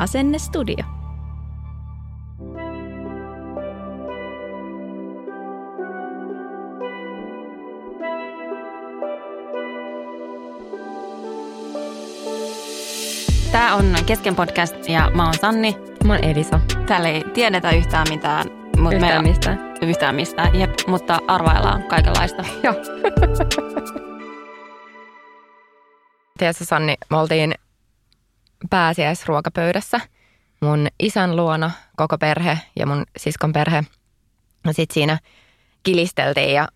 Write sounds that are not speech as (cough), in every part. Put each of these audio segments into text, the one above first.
Asennestudio. Tämä on Kesken podcast ja mä oon Sanni. Mä oon Elisa. Täällä ei tiedetä yhtään mitään. Mut Yhtään me, mistään. Yhtään mistään, jep, mutta arvaillaan kaikenlaista. Joo. (laughs) Tiedätkö Sanni, me oltiin pääsiäisruokapöydässä mun isän luona, koko perhe ja mun siskon perhe. Ja sit siinä kilisteltiin ja,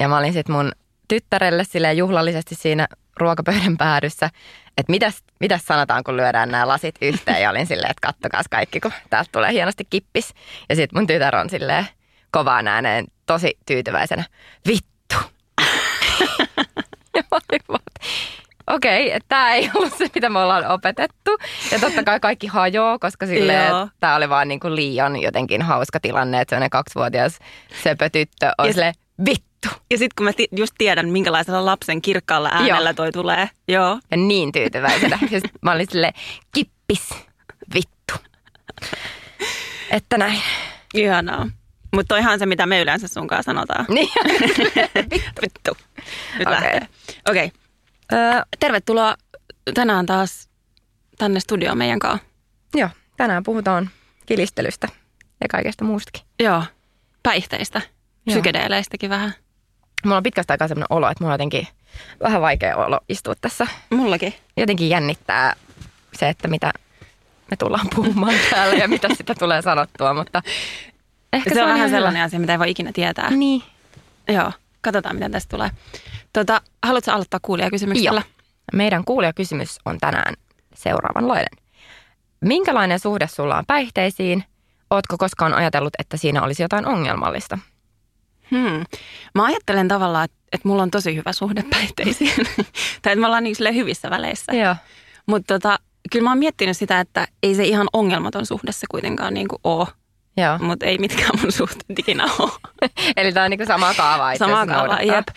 ja mä olin sit mun tyttärelle sille juhlallisesti siinä ruokapöydän päädyssä, että mitäs, mitäs sanotaan, kun lyödään nämä lasit yhteen. Ja olin silleen, että kattokaas kaikki, kun täältä tulee hienosti kippis. Ja sitten mun tytär on silleen kovaan ääneen, tosi tyytyväisenä, vittu. (laughs) ja mä olin okei, että tämä ei (laughs) ollut se, mitä me ollaan opetettu. Ja totta kai kaikki hajoaa, koska että tämä oli vaan niin kuin liian jotenkin hauska tilanne, että sellainen kaksivuotias söpötyttö on silleen, vittu. Ja sitten kun mä ti- just tiedän, minkälaisella lapsen kirkkaalla äänellä Joo. toi tulee. Joo. Ja niin tyytyväisenä. Sit mä olin silleen, kippis, vittu. Että näin. Ihanaa. Mutta toihan se, mitä me yleensä sun kanssa sanotaan. Niin. (laughs) Vittu. Nyt Okei. lähtee. Okei. Öö, tervetuloa tänään taas tänne studioon meidän kanssa. Joo, tänään puhutaan kilistelystä ja kaikesta muustakin. Joo. Päihteistä. Joo. Psykedeeleistäkin vähän. Mulla on pitkästä aikaa sellainen olo, että mulla on jotenkin vähän vaikea olo istua tässä. Mullakin. Jotenkin jännittää se, että mitä me tullaan puhumaan (laughs) täällä ja mitä sitä tulee sanottua, mutta ehkä Se, on vähän sellainen asia, mitä ei voi ikinä tietää. Niin. Joo, katsotaan miten tästä tulee. Tota, haluatko aloittaa kuulijakysymyksellä? Joo. Meidän kuulijakysymys on tänään seuraavanlainen. Minkälainen suhde sulla on päihteisiin? Ootko koskaan ajatellut, että siinä olisi jotain ongelmallista? Hmm. Mä ajattelen tavallaan, että, että mulla on tosi hyvä suhde päihteisiin. (laughs) tai että me ollaan niin hyvissä väleissä. Joo. Mutta tota, kyllä mä oon miettinyt sitä, että ei se ihan ongelmaton suhde se kuitenkaan niin kuin ole. Joo. Mutta ei mitkään mun suhteet ikinä ole. (laughs) Eli tämä on niinku samaa kaavaa itse Samaa kaavaa, jep.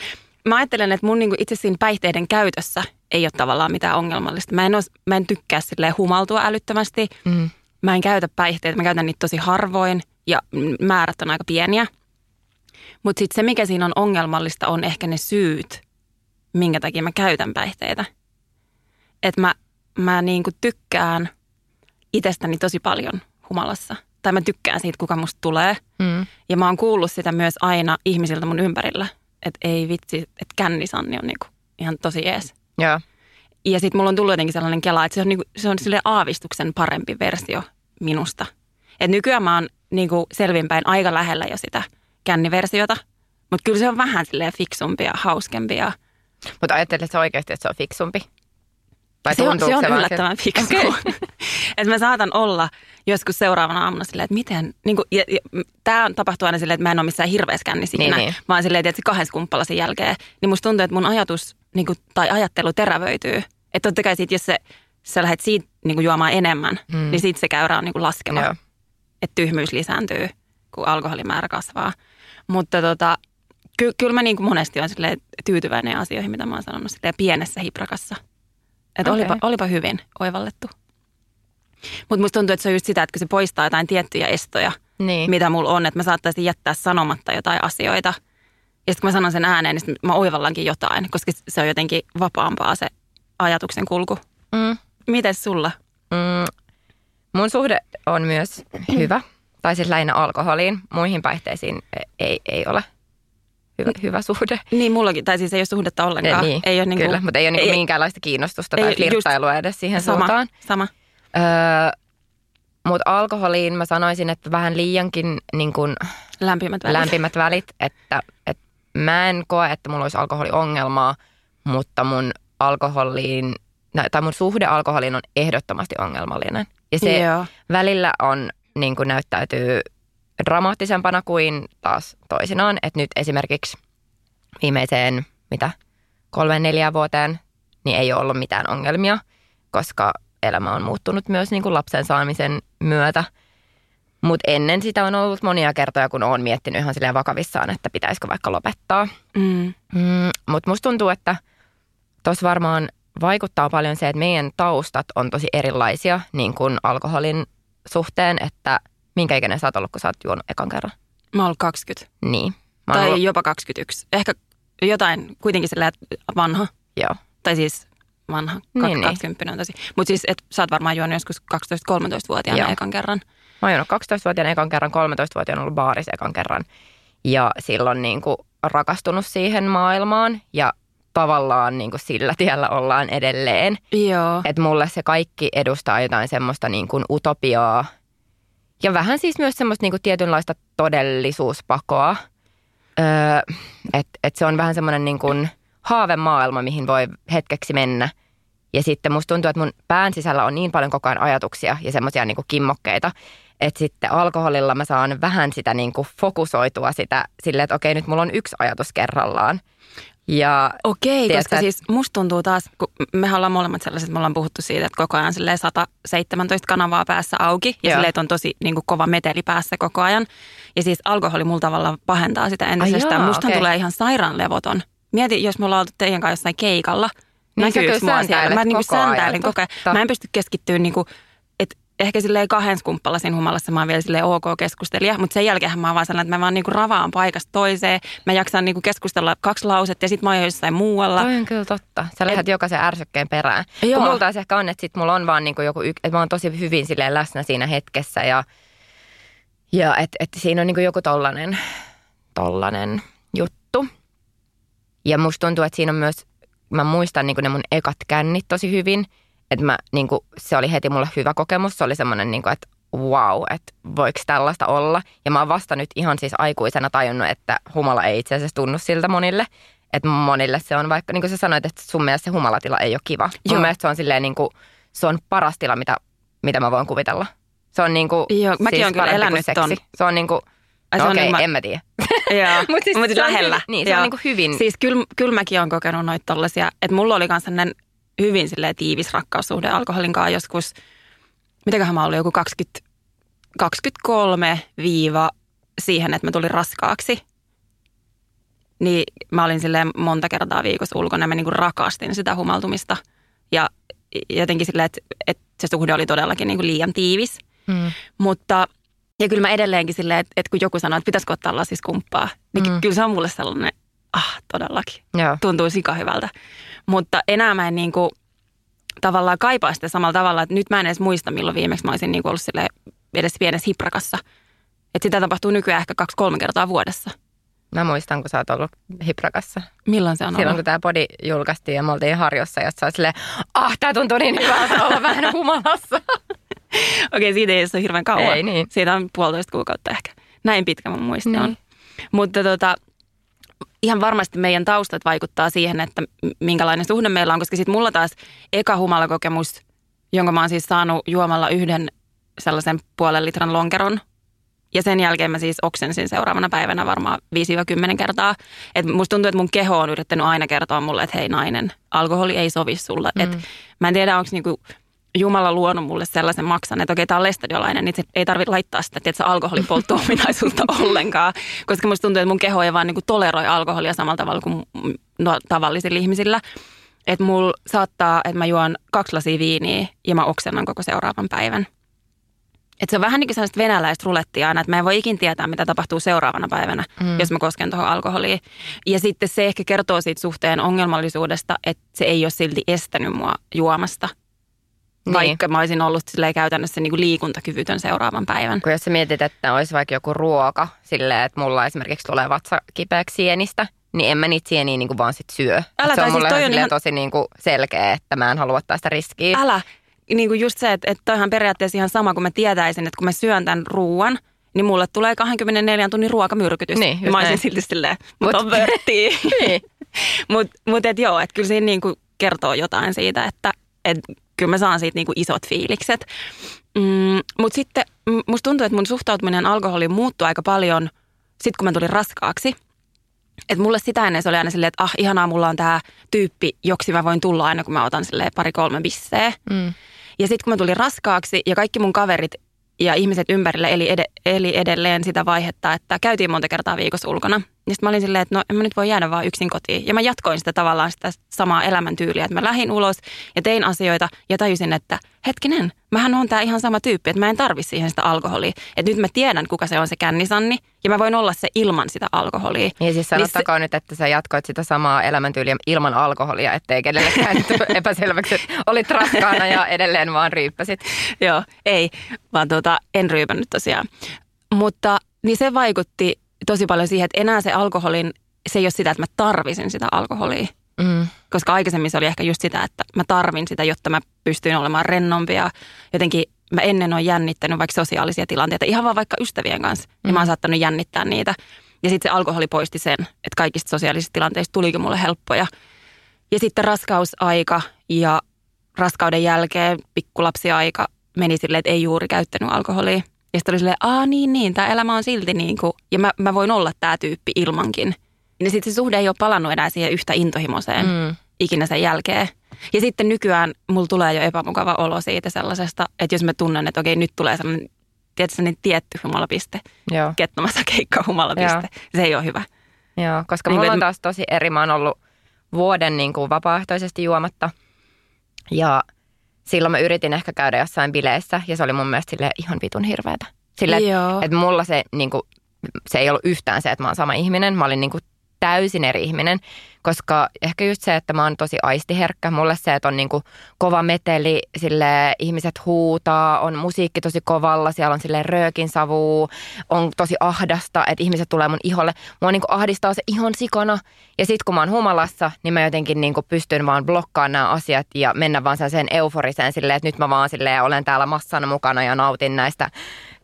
Mä ajattelen, että mun niinku itse siinä päihteiden käytössä ei ole tavallaan mitään ongelmallista. Mä en, os, mä en tykkää silleen humaltua älyttömästi. Mm. Mä en käytä päihteitä, mä käytän niitä tosi harvoin ja määrät on aika pieniä. Mutta sitten se, mikä siinä on ongelmallista, on ehkä ne syyt, minkä takia mä käytän päihteitä. Että mä, mä niinku tykkään itsestäni tosi paljon humalassa. Tai mä tykkään siitä, kuka musta tulee. Mm. Ja mä oon kuullut sitä myös aina ihmisiltä mun ympärillä. Että ei vitsi, että kännisanni on niinku ihan tosi jees. Joo. Ja sitten mulla on tullut jotenkin sellainen kela, että se on, niinku, se on sille aavistuksen parempi versio minusta. Et nykyään mä oon niinku selvinpäin aika lähellä jo sitä känniversiota, mutta kyllä se on vähän silleen fiksumpi ja hauskempi. Ja Mutta ajattelet sä oikeasti, että se on fiksumpi? Vai se on, se on vaan yllättävän fiksu. Okay. (laughs) että mä saatan olla joskus seuraavana aamuna silleen, että miten, niin kuin, ja, ja, tämä tapahtuu aina silleen, että mä en ole missään hirveässä siinä, Niin, niin. vaan silleen, että kahden skumppalasin jälkeen, niin musta tuntuu, että mun ajatus niin kuin, tai ajattelu terävöityy. Että totta kai sit, jos se, sä lähdet siitä niin kuin juomaan enemmän, Mm. niin siitä se käyrä on niin kuin laskeva. Joo. Että tyhmyys lisääntyy, kun alkoholimäärä kasvaa. Mutta tota, ky- kyllä mä niin kuin monesti olen tyytyväinen asioihin, mitä mä oon sanonut silleen pienessä hiprakassa. Että Okei. olipa, olipa hyvin oivallettu. Mutta musta tuntuu, että se on just sitä, että kun se poistaa jotain tiettyjä estoja, Niin. mitä mulla on, että mä saattaisin jättää sanomatta jotain asioita. Ja sitten kun mä sanon sen ääneen, niin mä oivallankin jotain, koska se on jotenkin vapaampaa se ajatuksen kulku. Mm. Mites sulla? Mm, mun suhde on myös hyvä, tai siis lähinnä alkoholiin. Muihin päihteisiin ei, ei ole hyvä, hyvä suhde. Niin mullakin, tai siis ei ole suhdetta ollenkaan. Niin, ei ole niinku, kyllä, mutta ei ole ei, minkäänlaista kiinnostusta ei- tai flirttailua edes siihen sama, suuntaan. sama. Öö, mutta alkoholiin mä sanoisin, että vähän liiankin niin kun Lämpimät välit. lämpimät välit, että, että mä en koe, että mulla olisi alkoholiongelmaa, mutta mun alkoholiin, tai mun suhde alkoholiin on ehdottomasti ongelmallinen. Ja se Joo. välillä on, niin kuin näyttäytyy dramaattisempana kuin taas toisinaan. Että nyt esimerkiksi viimeiseen, mitä, kolmeen neljään vuoteen, niin ei ole ollut mitään ongelmia, koska elämä on muuttunut myös niin kuin lapsen saamisen myötä. Mutta ennen sitä on ollut monia kertoja, kun olen miettinyt ihan silleen vakavissaan, että pitäisikö vaikka lopettaa. Mm. Mm, Mutta musta tuntuu, että tuossa varmaan vaikuttaa paljon se, että meidän taustat on tosi erilaisia niin kuin alkoholin suhteen, että minkä ikäinen sä oot ollut, kun sä oot juonut ekan kerran? Mä oon ollut 20. Niin. Mä tai ollut, jopa 21. Ehkä jotain kuitenkin silleen että vanha. joo. Tai siis vanha, Niin, niin, niin. 20 on tosi. Mutta siis, että sä oot varmaan juonut joskus 12-13-vuotiaana Joo. ekan kerran. Mä oon juonut 12-vuotiaana ekan kerran, 13-vuotiaana ollut baarissa ekan kerran. Ja silloin niin kuin rakastunut siihen maailmaan ja tavallaan niin kuin sillä tiellä ollaan edelleen. Joo. Että mulle se kaikki edustaa jotain semmoista niin kuin utopiaa ja vähän siis myös semmoista niin kuin tietynlaista todellisuuspakoa. Öö, että et se on vähän semmoinen niin kuin haavemaailma, mihin voi hetkeksi mennä. Ja sitten musta tuntuu, että mun pään sisällä on niin paljon koko ajan ajatuksia ja semmoisia niin kimmokkeita, että sitten alkoholilla mä saan vähän sitä niin kuin fokusoitua sitä silleen, että okei, nyt mulla on yksi ajatus kerrallaan. Ja Okei, Tiedätkö, koska siis musta tuntuu taas, kun me ollaan molemmat sellaiset, me ollaan puhuttu siitä, että koko ajan silleen 117 kanavaa päässä auki ja silleen, on tosi niin kuin kova meteli päässä koko ajan. Ja siis alkoholi mulla tavallaan pahentaa sitä entisestään. Musta okei. tulee ihan sairaan levoton. Mieti, jos me ollaan oltu teidän kanssa jossain keikalla, Niin näkyykö mua siellä? Mä niinku koko ajan, koko ajan. Mä en pysty keskittyä niinku, ehkä silleen kahden skumppalasin humalassa mä oon vielä silleen ok keskustelija, mutta sen jälkeen mä oon vaan sellainen, että mä vaan niinku ravaan paikasta toiseen. Mä jaksan niinku keskustella kaksi lausetta ja sit mä oon jo jossain muualla. Toi on kyllä totta. Sä lähdet jokaisen ärsykkeen perään. Joo. Kun mulla taas ehkä on, että sit mulla on vaan niinku joku, yk- että mä oon tosi hyvin silleen läsnä siinä hetkessä ja, ja että et siinä on niinku joku tollanen, tollanen juttu. Ja musta tuntuu, että siinä on myös, mä muistan niinku ne mun ekat kännit tosi hyvin, että mä niinku, se oli heti mulle hyvä kokemus. Se oli semmoinen niinku, että wow, että voiko tällaista olla. Ja mä oon vasta nyt ihan siis aikuisena tajunnut, että humala ei itse asiassa tunnu siltä monille. Että monille se on vaikka, niin kuin sä sanoit, että sun mielestä se humalatila ei ole kiva. Joo. Joo. Mun mielestä se on silleen niin kuin, se on paras tila, mitä, mitä mä voin kuvitella. Se on niin kuin, Joo, mäkin oon kyllä kuin elänyt seksi. ton. Se on niin kuin, Ai, se no on okei, niin mä- en mä tiedä. (laughs) Joo, (laughs) Mut siis mut se on lähellä. hyvin- niin, se on Joo. niinku hyvin- Siis kyllä, kyllä mäkin olen kokenut noita tollasia, että mulla oli sellainen hyvin silleen tiivis rakkaussuhde alkoholin kanssa joskus, mitäköhän mä olin, joku 20, 23 viiva siihen, että mä tulin raskaaksi. Niin mä olin silleen monta kertaa viikossa ulkona ja mä niinku rakastin sitä humaltumista. Ja jotenkin silleen, että, että se suhde oli todellakin niinku liian tiivis. Mm. Mutta, ja kyllä mä edelleenkin silleen, että, että kun joku sanoo, että pitäisikö ottaa lasiskumppaa, niin mm. kyllä se on mulle sellainen, ah, todellakin, Joo. tuntuu sika hyvältä. Mutta enää mä en niin kuin, tavallaan kaipaa sitä samalla tavalla, että nyt mä en edes muista, milloin viimeksi mä olisin niin kuin ollut silleen, edes pienessä hiprakassa. Että sitä tapahtuu nykyään ehkä kaksi-kolme kertaa vuodessa. Mä muistan, kun sä oot ollut hiprakassa. Milloin se on Silloin, ollut? kun tämä podi julkaistiin ja me oltiin harjossa, ja sä oot silleen, ah, tää tuntuu niin hyvältä olla vähän (laughs) humalassa. Okei, siitä ei ole hirveän kauan. Ei niin. Siitä on puolitoista kuukautta ehkä. Näin pitkä mun muisti Niin. on. Mutta tota, ihan varmasti meidän taustat vaikuttaa siihen, että minkälainen suhde meillä on. Koska sitten mulla taas eka humalakokemus, jonka mä oon siis saanut juomalla yhden sellaisen puolen litran lonkeron. Ja sen jälkeen mä siis oksensin seuraavana päivänä varmaan 5-10 kertaa. Et musta tuntuu, että mun keho on yrittänyt aina kertoa mulle, että hei nainen, alkoholi ei sovi sulle. Mm. Et mä en tiedä, onko niinku Jumala luonut mulle sellaisen maksan, että okei, tämä on lestadiolainen, niin ei tarvitse laittaa sitä tiedätkö, alkoholipolttoominaisuutta (laughs) ollenkaan. Koska musta tuntuu, että mun keho ei vaan niinku toleroi alkoholia samalla tavalla kuin no, tavallisilla ihmisillä. Että mulla saattaa, että mä juon kaksi lasia viiniä ja mä oksennan koko seuraavan päivän. Että se on vähän niin kuin sellaista venäläistä rulettia aina, että mä en voi ikin tietää, mitä tapahtuu seuraavana päivänä, mm. jos mä kosken tuohon alkoholiin. Ja sitten se ehkä kertoo siitä suhteen ongelmallisuudesta, että se ei ole silti estänyt mua juomasta. Niin. Vaikka mä olisin ollut käytännössä niin kuin liikuntakyvytön seuraavan päivän. Kun jos sä mietit, että olisi vaikka joku ruoka, silleen, että mulla esimerkiksi tulee vatsa kipeäksi sienistä, niin en mä niitä sieniä niin kuin vaan sit syö. Älä, se on siis mulle siis ihan... tosi niin kuin selkeä, että mä en halua ottaa sitä riskiä. Älä, niin kuin just se, että, että toihan periaatteessa ihan sama, kun mä tietäisin, että kun mä syön tämän ruoan, niin mulle tulee 24 tunnin ruokamyrkytys. Niin, mä olisin silti silleen, mutta on vörttiä. (laughs) niin. (laughs) Mutta mut, et joo, että kyllä siinä niin kuin kertoo jotain siitä, että et kyllä mä saan siitä niin kuin isot fiilikset. Mm, mutta sitten musta tuntuu, että mun suhtautuminen alkoholiin muuttui aika paljon sitten, kun mä tulin raskaaksi. Että mulle sitä ennen se oli aina silleen, että ah ihanaa, mulla on tämä tyyppi, joksi mä voin tulla aina, kun mä otan pari-kolme bisseä. Mm. Ja sitten kun mä tulin raskaaksi ja kaikki mun kaverit ja ihmiset ympärille eli, ed- eli edelleen sitä vaihetta, että käytiin monta kertaa viikossa ulkona. Ja sitten mä olin silleen, että no en mä nyt voi jäädä vaan yksin kotiin. Ja mä jatkoin sitä tavallaan sitä samaa elämäntyyliä, että mä lähdin ulos ja tein asioita ja tajusin, että hetkinen, mähän on tää ihan sama tyyppi, että mä en tarvi siihen sitä alkoholia. Että nyt mä tiedän, kuka se on se kännisanni ja mä voin olla se ilman sitä alkoholia. Niin siis sanottakoon niin nyt, että sä jatkoit sitä samaa elämäntyyliä ilman alkoholia, ettei kenellekään (laughs) epäselväksi, että olit raskaana ja edelleen vaan ryyppäsit. Joo, ei, vaan tuota, en ryypännyt tosiaan. Mutta niin se vaikutti tosi paljon siihen, että enää se alkoholin, se ei ole sitä, että mä tarvisin sitä alkoholia. Mm. Koska aikaisemmin se oli ehkä just sitä, että mä tarvin sitä, jotta mä pystyin olemaan rennompi ja jotenkin mä ennen on jännittänyt vaikka sosiaalisia tilanteita, ihan vaan vaikka ystävien kanssa, mm. ja mä oon saattanut jännittää niitä. Ja sitten se alkoholi poisti sen, että kaikista sosiaalisista tilanteista tulikin mulle helppoja. Ja sitten raskausaika ja raskauden jälkeen pikkulapsiaika meni silleen, että ei juuri käyttänyt alkoholia. Ja sitten oli silleen, aa niin niin, tämä elämä on silti niin kuin, ja mä, mä voin olla tämä tyyppi ilmankin. Niin sitten se suhde ei ole palannut enää siihen yhtä intohimoiseen mm. ikinä sen jälkeen. Ja sitten nykyään mulla tulee jo epämukava olo siitä sellaisesta, että jos mä tunnen, että okei nyt tulee sellainen, tietysti sellainen tietty humalapiste. Joo. Kettomassa keikka humalapiste. Joo. Se ei ole hyvä. Joo, koska niin mulla on taas tosi eri. Mä oon ollut vuoden niin kuin vapaaehtoisesti juomatta. Ja – silloin mä yritin ehkä käydä jossain bileissä ja se oli mun mielestä sille ihan vitun hirveätä. Sille, että et mulla se, niin kuin, se ei ollut yhtään se, että mä oon sama ihminen. Mä olin niin kuin, täysin eri ihminen, koska ehkä just se, että mä oon tosi aistiherkkä. Mulle se, että on niinku kova meteli, sille ihmiset huutaa, on musiikki tosi kovalla, siellä on sille röökin savu, on tosi ahdasta, että ihmiset tulee mun iholle. Mua niinku ahdistaa se ihon sikana. Ja sit kun mä oon humalassa, niin mä jotenkin niinku pystyn vaan blokkaamaan nämä asiat ja mennä vaan sen euforiseen silleen, että nyt mä vaan silleen olen täällä massana mukana ja nautin näistä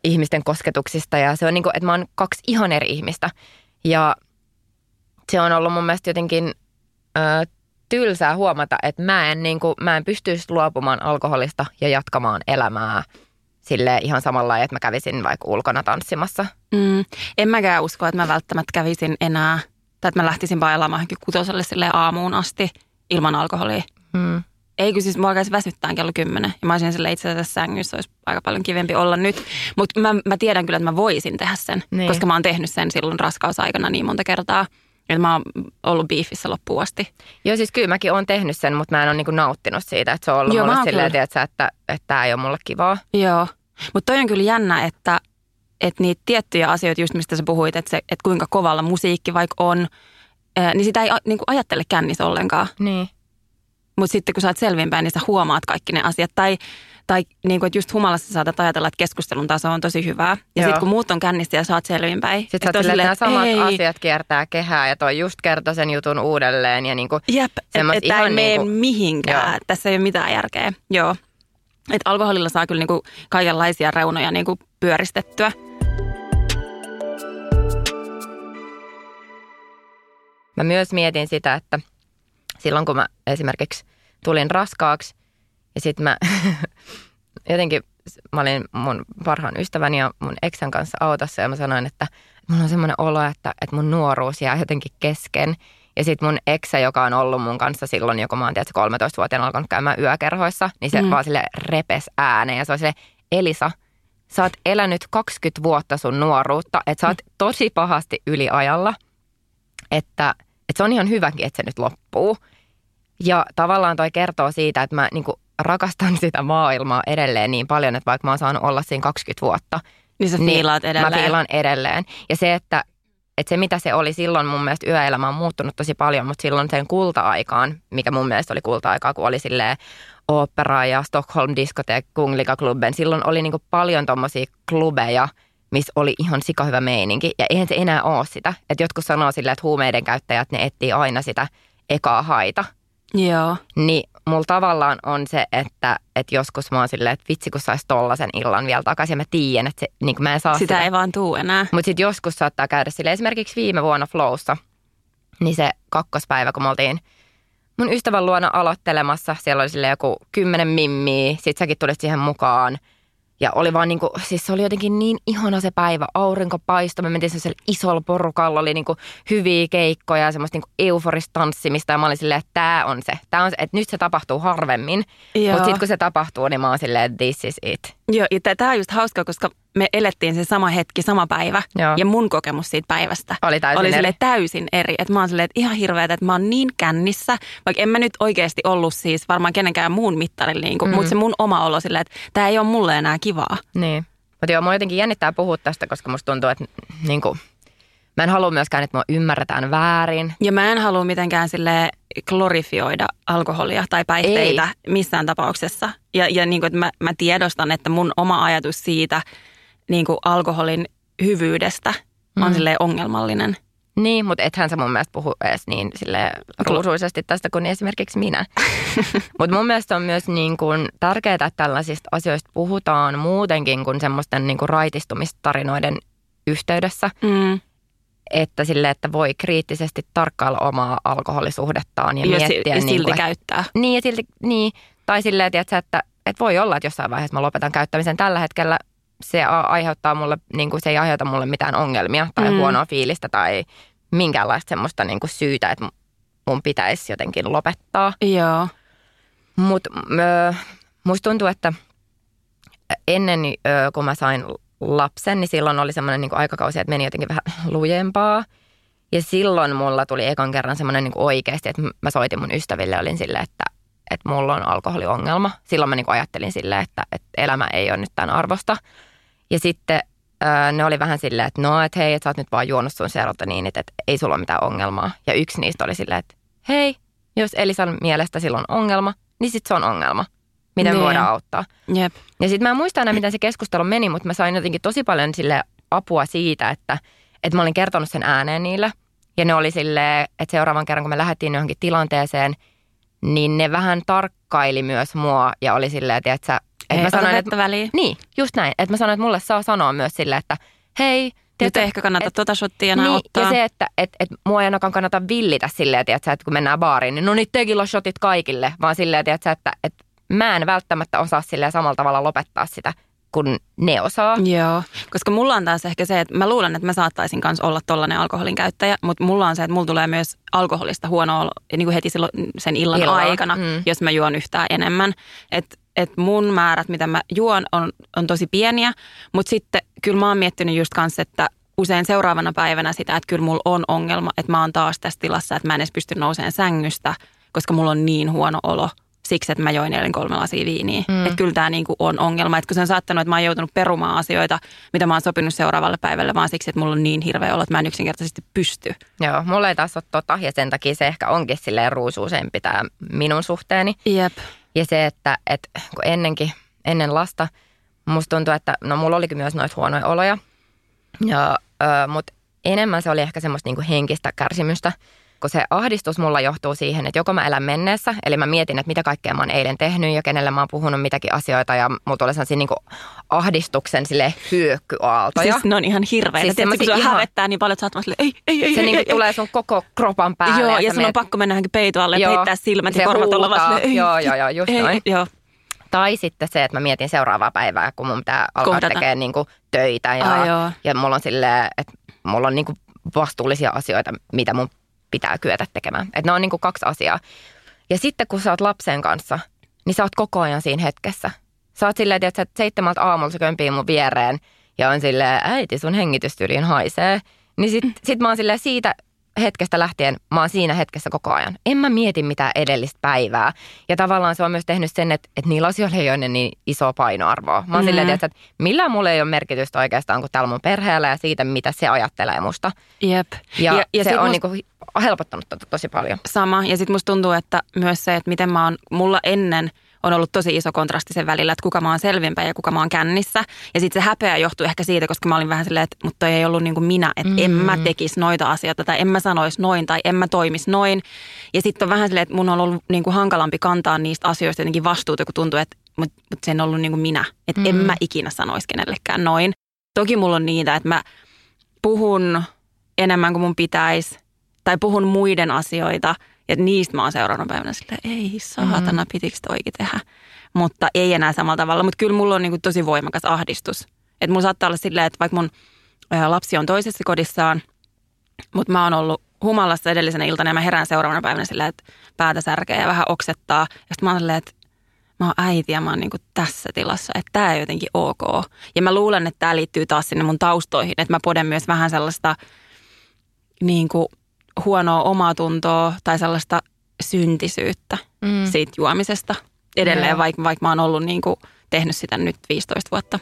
ihmisten kosketuksista. Ja se on niinku, että mä oon kaksi ihan eri ihmistä. Ja se on ollut mun mielestä jotenkin ö, tylsää huomata, että mä en, niin kuin, mä en pystyisi luopumaan alkoholista ja jatkamaan elämää sille ihan samalla, että mä kävisin vaikka ulkona tanssimassa. Mm, en mäkään usko, että mä välttämättä kävisin enää, tai että mä lähtisin bailaamaan johonkin kutoselle sille aamuun asti ilman alkoholia. Mm. Eikö siis mua alkaisi väsyttää kello kymmenen. Ja mä olisin sille itse asiassa sängyssä, olisi aika paljon kivempi olla nyt. Mutta mä, mä tiedän kyllä, että mä voisin tehdä sen, niin. koska mä oon tehnyt sen silloin raskausaikana niin monta kertaa. Että mä oon ollut biifissä loppuun asti. Joo, siis kyllä mäkin oon tehnyt sen, mutta mä en ole niinku nauttinut siitä. Että se on ollut Joo, mulle silleen, tiedätkö, että, että tämä ei ole mulle kivaa. Joo, mutta toi on kyllä jännä, että, että niitä tiettyjä asioita, just mistä sä puhuit, että, se, että kuinka kovalla musiikki vaikka on, niin sitä ei niin kuin ajattele kännissä ollenkaan. Niin. Mutta sitten kun sä oot selvinpäin, niin sä huomaat kaikki ne asiat. Tai tai niin kuin, että just humalassa saatat ajatella, että keskustelun taso on tosi hyvää. Ja sitten kun muut on kännistä ja saat selvinpäin. Sitten sä oot silleen, että samat ei. asiat kiertää kehää ja toi just kertoi sen jutun uudelleen. Ja niin kuin Jep, että et, ei mene niin kuin, mihinkään. Joo. Tässä ei ole mitään järkeä. Joo. Että alkoholilla saa kyllä niin kuin kaikenlaisia reunoja niin kuin pyöristettyä. Mä myös mietin sitä, että silloin kun mä esimerkiksi tulin raskaaksi, ja sitten mä (laughs) jotenkin, mä olin mun parhaan ystäväni ja mun eksän kanssa autossa ja mä sanoin, että mulla on semmoinen olo, että, että mun nuoruus jää jotenkin kesken. Ja sitten mun eksä, joka on ollut mun kanssa silloin, joku mä oon tiedätkö, 13-vuotiaana alkanut käymään yökerhoissa, niin se mm. vaan sille repes ääneen ja se on sille, Elisa, sä oot elänyt 20 vuotta sun nuoruutta, että sä oot mm. tosi pahasti yliajalla, että, että se on ihan hyväkin, että se nyt loppuu. Ja tavallaan toi kertoo siitä, että mä niin kuin rakastan sitä maailmaa edelleen niin paljon, että vaikka mä oon saanut olla siinä 20 vuotta, Niin sä fiilaat edelleen. Mä fiilaan edelleen. Ja se, että, että se mitä se oli silloin, mun mielestä yöelämä on muuttunut tosi paljon, mutta silloin sen kulta-aikaan, mikä mun mielestä oli kulta-aikaa, kun oli silleen opera ja Stockholm Discotheque, Kunglika Klubben, silloin oli niinku paljon tommosia klubeja, missä oli ihan sikahyvä meininki. Ja eihän se enää ole sitä. Että jotkut sanoo silleen, että huumeiden käyttäjät, ne etsii aina sitä ekaa haita. Joo. Niin mulla tavallaan on se, että, että joskus mä oon silleen, että vitsi kun saisi tollasen illan vielä takaisin. Ja mä tiedän, että se, niin mä en saa Sitä ei vaan tuu enää. Mutta sitten joskus saattaa käydä sille esimerkiksi viime vuonna Flowssa, niin se kakkospäivä, kun me oltiin mun ystävän luona aloittelemassa, siellä oli sille joku kymmenen mimmiä, sit säkin tulit siihen mukaan. Ja oli vaan niinku, siis se oli jotenkin niin ihana se päivä, aurinko paistoi, me mentiin sellaisella isolla porukalla, oli niinku hyviä keikkoja, semmoista niinku euforista tanssimista ja mä olin silleen, että tää on se, tää on se, että nyt se tapahtuu harvemmin. Mutta sitten kun se tapahtuu, niin mä oon silleen, this is it. Joo, ja tämä on just hauska, koska me elettiin se sama hetki, sama päivä. Joo. Ja mun kokemus siitä päivästä Oli täysin oli eri. täysin eri. Että mä oon silleen, että ihan hirveetä, että mä oon niin kännissä, vaikka en mä nyt oikeasti ollut siis varmaan kenenkään muun mittarilla, niin kuin, mm. mutta se mun oma olo silleen, että tämä ei ole mulle enää kivaa. Niin. Mutta joo, mua jotenkin jännittää puhua tästä, koska musta tuntuu, että niin kuin, mä en halua myöskään, että mua ymmärretään väärin. Ja mä en halua mitenkään sille glorifioida alkoholia tai päihteitä ei. missään tapauksessa. Ja, ja niin kuin, että mä, mä tiedostan, että mun oma ajatus siitä niin kuin alkoholin hyvyydestä on Mm. silleen ongelmallinen. Niin, mutta ethän sä mun mielestä puhu edes niin sille ruusuisesti tästä kuin esimerkiksi minä. (laughs) mutta mun mielestä on myös niin kuin tärkeää, että tällaisista asioista puhutaan muutenkin kuin semmoisten niin kuin raitistumistarinoiden yhteydessä. Mm. Että sille, että voi kriittisesti tarkkailla omaa alkoholisuhdettaan ja, Ja, si- miettiä. ja niin silti kuin, että- käyttää. Niin, ja silti, niin. Tai silleen, tiedätkö, että, että voi olla, että jossain vaiheessa mä lopetan käyttämisen. Tällä hetkellä se aiheuttaa mulle, niin kuin se ei aiheuta mulle mitään ongelmia tai Mm. huonoa fiilistä tai minkäänlaista semmoista niin kuin syytä, että mun pitäisi jotenkin lopettaa. Joo. Mutta musta tuntuu, että ennen ö, kuin mä sain lapsen, niin silloin oli semmoinen niin aikakausi, että meni jotenkin vähän lujempaa. Ja silloin mulla tuli ekan kerran semmoinen niin oikeasti, että mä soitin mun ystäville, olin silleen, että, että mulla on alkoholiongelma. Silloin mä niin ajattelin silleen, että, että elämä ei ole nyt tämän arvosta. Ja sitten ne oli vähän silleen, että no, että hei, että sä oot nyt vaan juonut sun serotoniinit, että ei sulla ole mitään ongelmaa. Ja yksi niistä oli silleen, että hei, jos Elisan mielestä silloin on ongelma, niin sitten se on ongelma. Miten Niin. voidaan auttaa? Jep. Ja sitten mä en muista enää, miten se keskustelu meni, mutta mä sain jotenkin tosi paljon sille apua siitä, että, että mä olin kertonut sen ääneen niille. Ja ne oli silleen, että seuraavan kerran, kun me lähdettiin johonkin tilanteeseen, niin ne vähän tarkkaili myös mua ja oli silleen, että, että, Ei, että mä sanoin, että, väliin. niin, just näin. Että mä sanoin, että mulle saa sanoa myös silleen, että hei, Nyt tiedätkö, ei ehkä kannata et- tota shottia enää niin, ottaa. ja se, että et, et mua ei ainakaan kannata villitä silleen, tiedätkö, että kun mennään baariin, niin no niin tequila shotit kaikille, vaan silleen, tiedätkö, että, että mä en välttämättä osaa silleen samalla tavalla lopettaa sitä, kun ne osaa. Joo, koska mulla on taas ehkä se, että mä luulen, että mä saattaisin kanssa olla tollainen alkoholin käyttäjä, mutta mulla on se, että mulla tulee myös alkoholista huono olo niin kuin heti silloin sen illan Illalla, aikana, mm. jos mä juon yhtään enemmän. Että et mun määrät, mitä mä juon, on, on tosi pieniä, mutta sitten kyllä mä oon miettinyt just kanssa, että usein seuraavana päivänä sitä, että kyllä mulla on ongelma, että mä oon taas tässä tilassa, että mä en edes pysty nousemaan sängystä, koska mulla on niin huono olo siksi, että mä join eilen kolme lasia viiniä. Mm. Että kyllä tämä niinku on ongelma. Että kun se on saattanut, että mä oon joutunut perumaan asioita, mitä mä oon sopinut seuraavalle päivälle, vaan siksi, että mulla on niin hirveä olo, että mä en yksinkertaisesti pysty. Joo, mulla ei taas ole tota, ja sen takia se ehkä onkin silleen ruusuusempi tämä minun suhteeni. Jep. Ja se, että, että kun ennenkin, ennen lasta, musta tuntuu, että no mulla olikin myös noita huonoja oloja. Ja, ö, mutta enemmän se oli ehkä semmoista niinku henkistä kärsimystä, kun se ahdistus mulla johtuu siihen, että joko mä elän menneessä, eli mä mietin, että mitä kaikkea mä oon eilen tehnyt ja kenelle mä oon puhunut mitäkin asioita ja mulla tulee sellaisia niinku ahdistuksen sille hyökkyaaltoja. Siis ne on ihan hirveitä. Siis Tiedätkö, kun sua ihan- hävettää niin paljon, että sä oot ei, ei, ei, se ei, niinku ei, tulee sun koko kropan päälle. Joo, sä ja sun on meet- pakko mennä johonkin peitoalle, että Joo. heittää silmät ja korvat olla vaan ei, Joo, joo, joo, just ei, noin. Joo. Tai sitten se, että mä mietin seuraavaa päivää, kun mun pitää alkaa tekemään niinku töitä. Ja, Ai joo. ja mulla on silleen, että mulla on niinku vastuullisia asioita, mitä mun pitää kyetä tekemään. Että ne on niinku kaksi asiaa. Ja sitten kun sä oot lapsen kanssa, niin sä oot koko ajan siinä hetkessä. Sä oot silleen, että seitsemältä aamulla se kömpii mun viereen ja on silleen, äiti sun hengitystyyliin haisee. Niin sit, sit mä oon silleen siitä hetkestä lähtien mä oon siinä hetkessä koko ajan. En mä mieti mitään edellistä päivää. Ja tavallaan se on myös tehnyt sen, että, että niillä asioilla ei ole niin iso painoarvoa. Mä oon mm-hmm. silleen, että millään mulla ei ole merkitystä oikeastaan kuin täällä mun perheellä ja siitä, mitä se ajattelee musta. Jep. Ja, ja, ja se on must... niinku helpottanut tota tosi paljon. Sama. Ja sitten musta tuntuu, että myös se, että miten mä oon, mulla ennen – on ollut tosi iso kontrasti sen välillä, että kuka mä oon selvinpäin ja kuka mä oon kännissä. Ja sitten se häpeä johtuu ehkä siitä, koska mä olin vähän silleen, että mutta ei ollut niin kuin minä, että mm. en mä mm. tekisi noita asioita tai en mä sanoisi noin tai en mä toimisi noin. Ja sitten on vähän silleen, että mun on ollut niin kuin hankalampi kantaa niistä asioista jotenkin vastuuta, kun tuntuu, että mutta mut se on ollut niin kuin minä. Että mm. en mä ikinä sanoisi kenellekään noin. Toki mulla on niitä, että mä puhun enemmän kuin mun pitäisi tai puhun muiden asioita – ja niistä mä oon seuraavana päivänä sillä, ei saatana, mm. pitikö toikin tehdä. Mutta ei enää samalla tavalla. Mutta kyllä mulla on niin tosi voimakas ahdistus. Että mulla saattaa olla silleen, että vaikka mun lapsi on toisessa kodissaan, mutta mä oon ollut humalassa edellisenä iltana ja mä herään seuraavana päivänä sillä, että päätä särkeä ja vähän oksettaa. Ja sitten mä oon silleen, että mä oon äiti ja mä oon niin tässä tilassa, että tämä ei jotenkin ok. Ja mä luulen, että tämä liittyy taas sinne mun taustoihin, että mä poden myös vähän sellaista niin kuin huonoa omaa tuntoa tai sellaista syntisyyttä mm. siitä juomisesta edelleen, vaikka, vaikka mä oon ollut niin kuin, tehnyt sitä nyt 15 vuotta.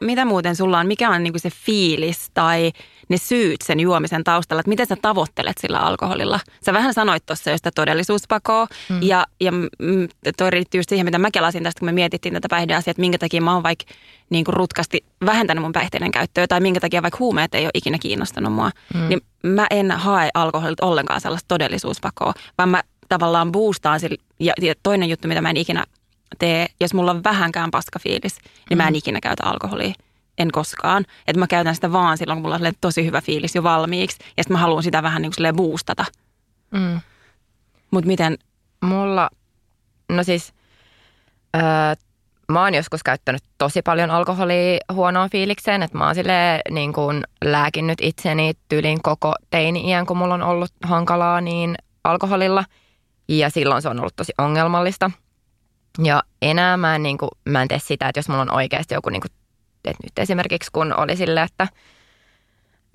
Mitä muuten sulla on, mikä on niin kuin se fiilis tai ne syyt sen juomisen taustalla, että miten sä tavoittelet sillä alkoholilla? Sä vähän sanoit tuossa jo sitä todellisuuspakoa mm. ja, ja toi riittyy just siihen, mitä mä kelasin tästä, kun me mietittiin tätä päihdeasiaa, että minkä takia mä oon vaikka niin kuin rutkasti vähentänyt mun päihteiden käyttöä tai minkä takia vaikka huumeet ei ole ikinä kiinnostanut mua, mm. niin mä en hae alkoholilta ollenkaan sellaista todellisuuspakoa, vaan mä tavallaan boostaan sille, ja, ja toinen juttu, mitä mä en ikinä tee, jos mulla on vähänkään paskafiilis, niin mä en mm. ikinä käytä alkoholia en koskaan. Että mä käytän sitä vaan silloin, kun mulla on tosi hyvä fiilis jo valmiiksi. Ja sitten mä haluan sitä vähän niin kuin boostata. Mm. Mutta miten? Mulla, no siis, öö, mä oon joskus käyttänyt tosi paljon alkoholia huonoa fiilikseen. Että mä oon silleen niin kuin lääkinnyt itseni tyylin koko teini-iän, kun mulla on ollut hankalaa niin alkoholilla. Ja silloin se on ollut tosi ongelmallista. Ja enää mä en, niin kuin, mä en tee sitä, että jos mulla on oikeasti joku niin kuin että nyt esimerkiksi kun oli silleen, että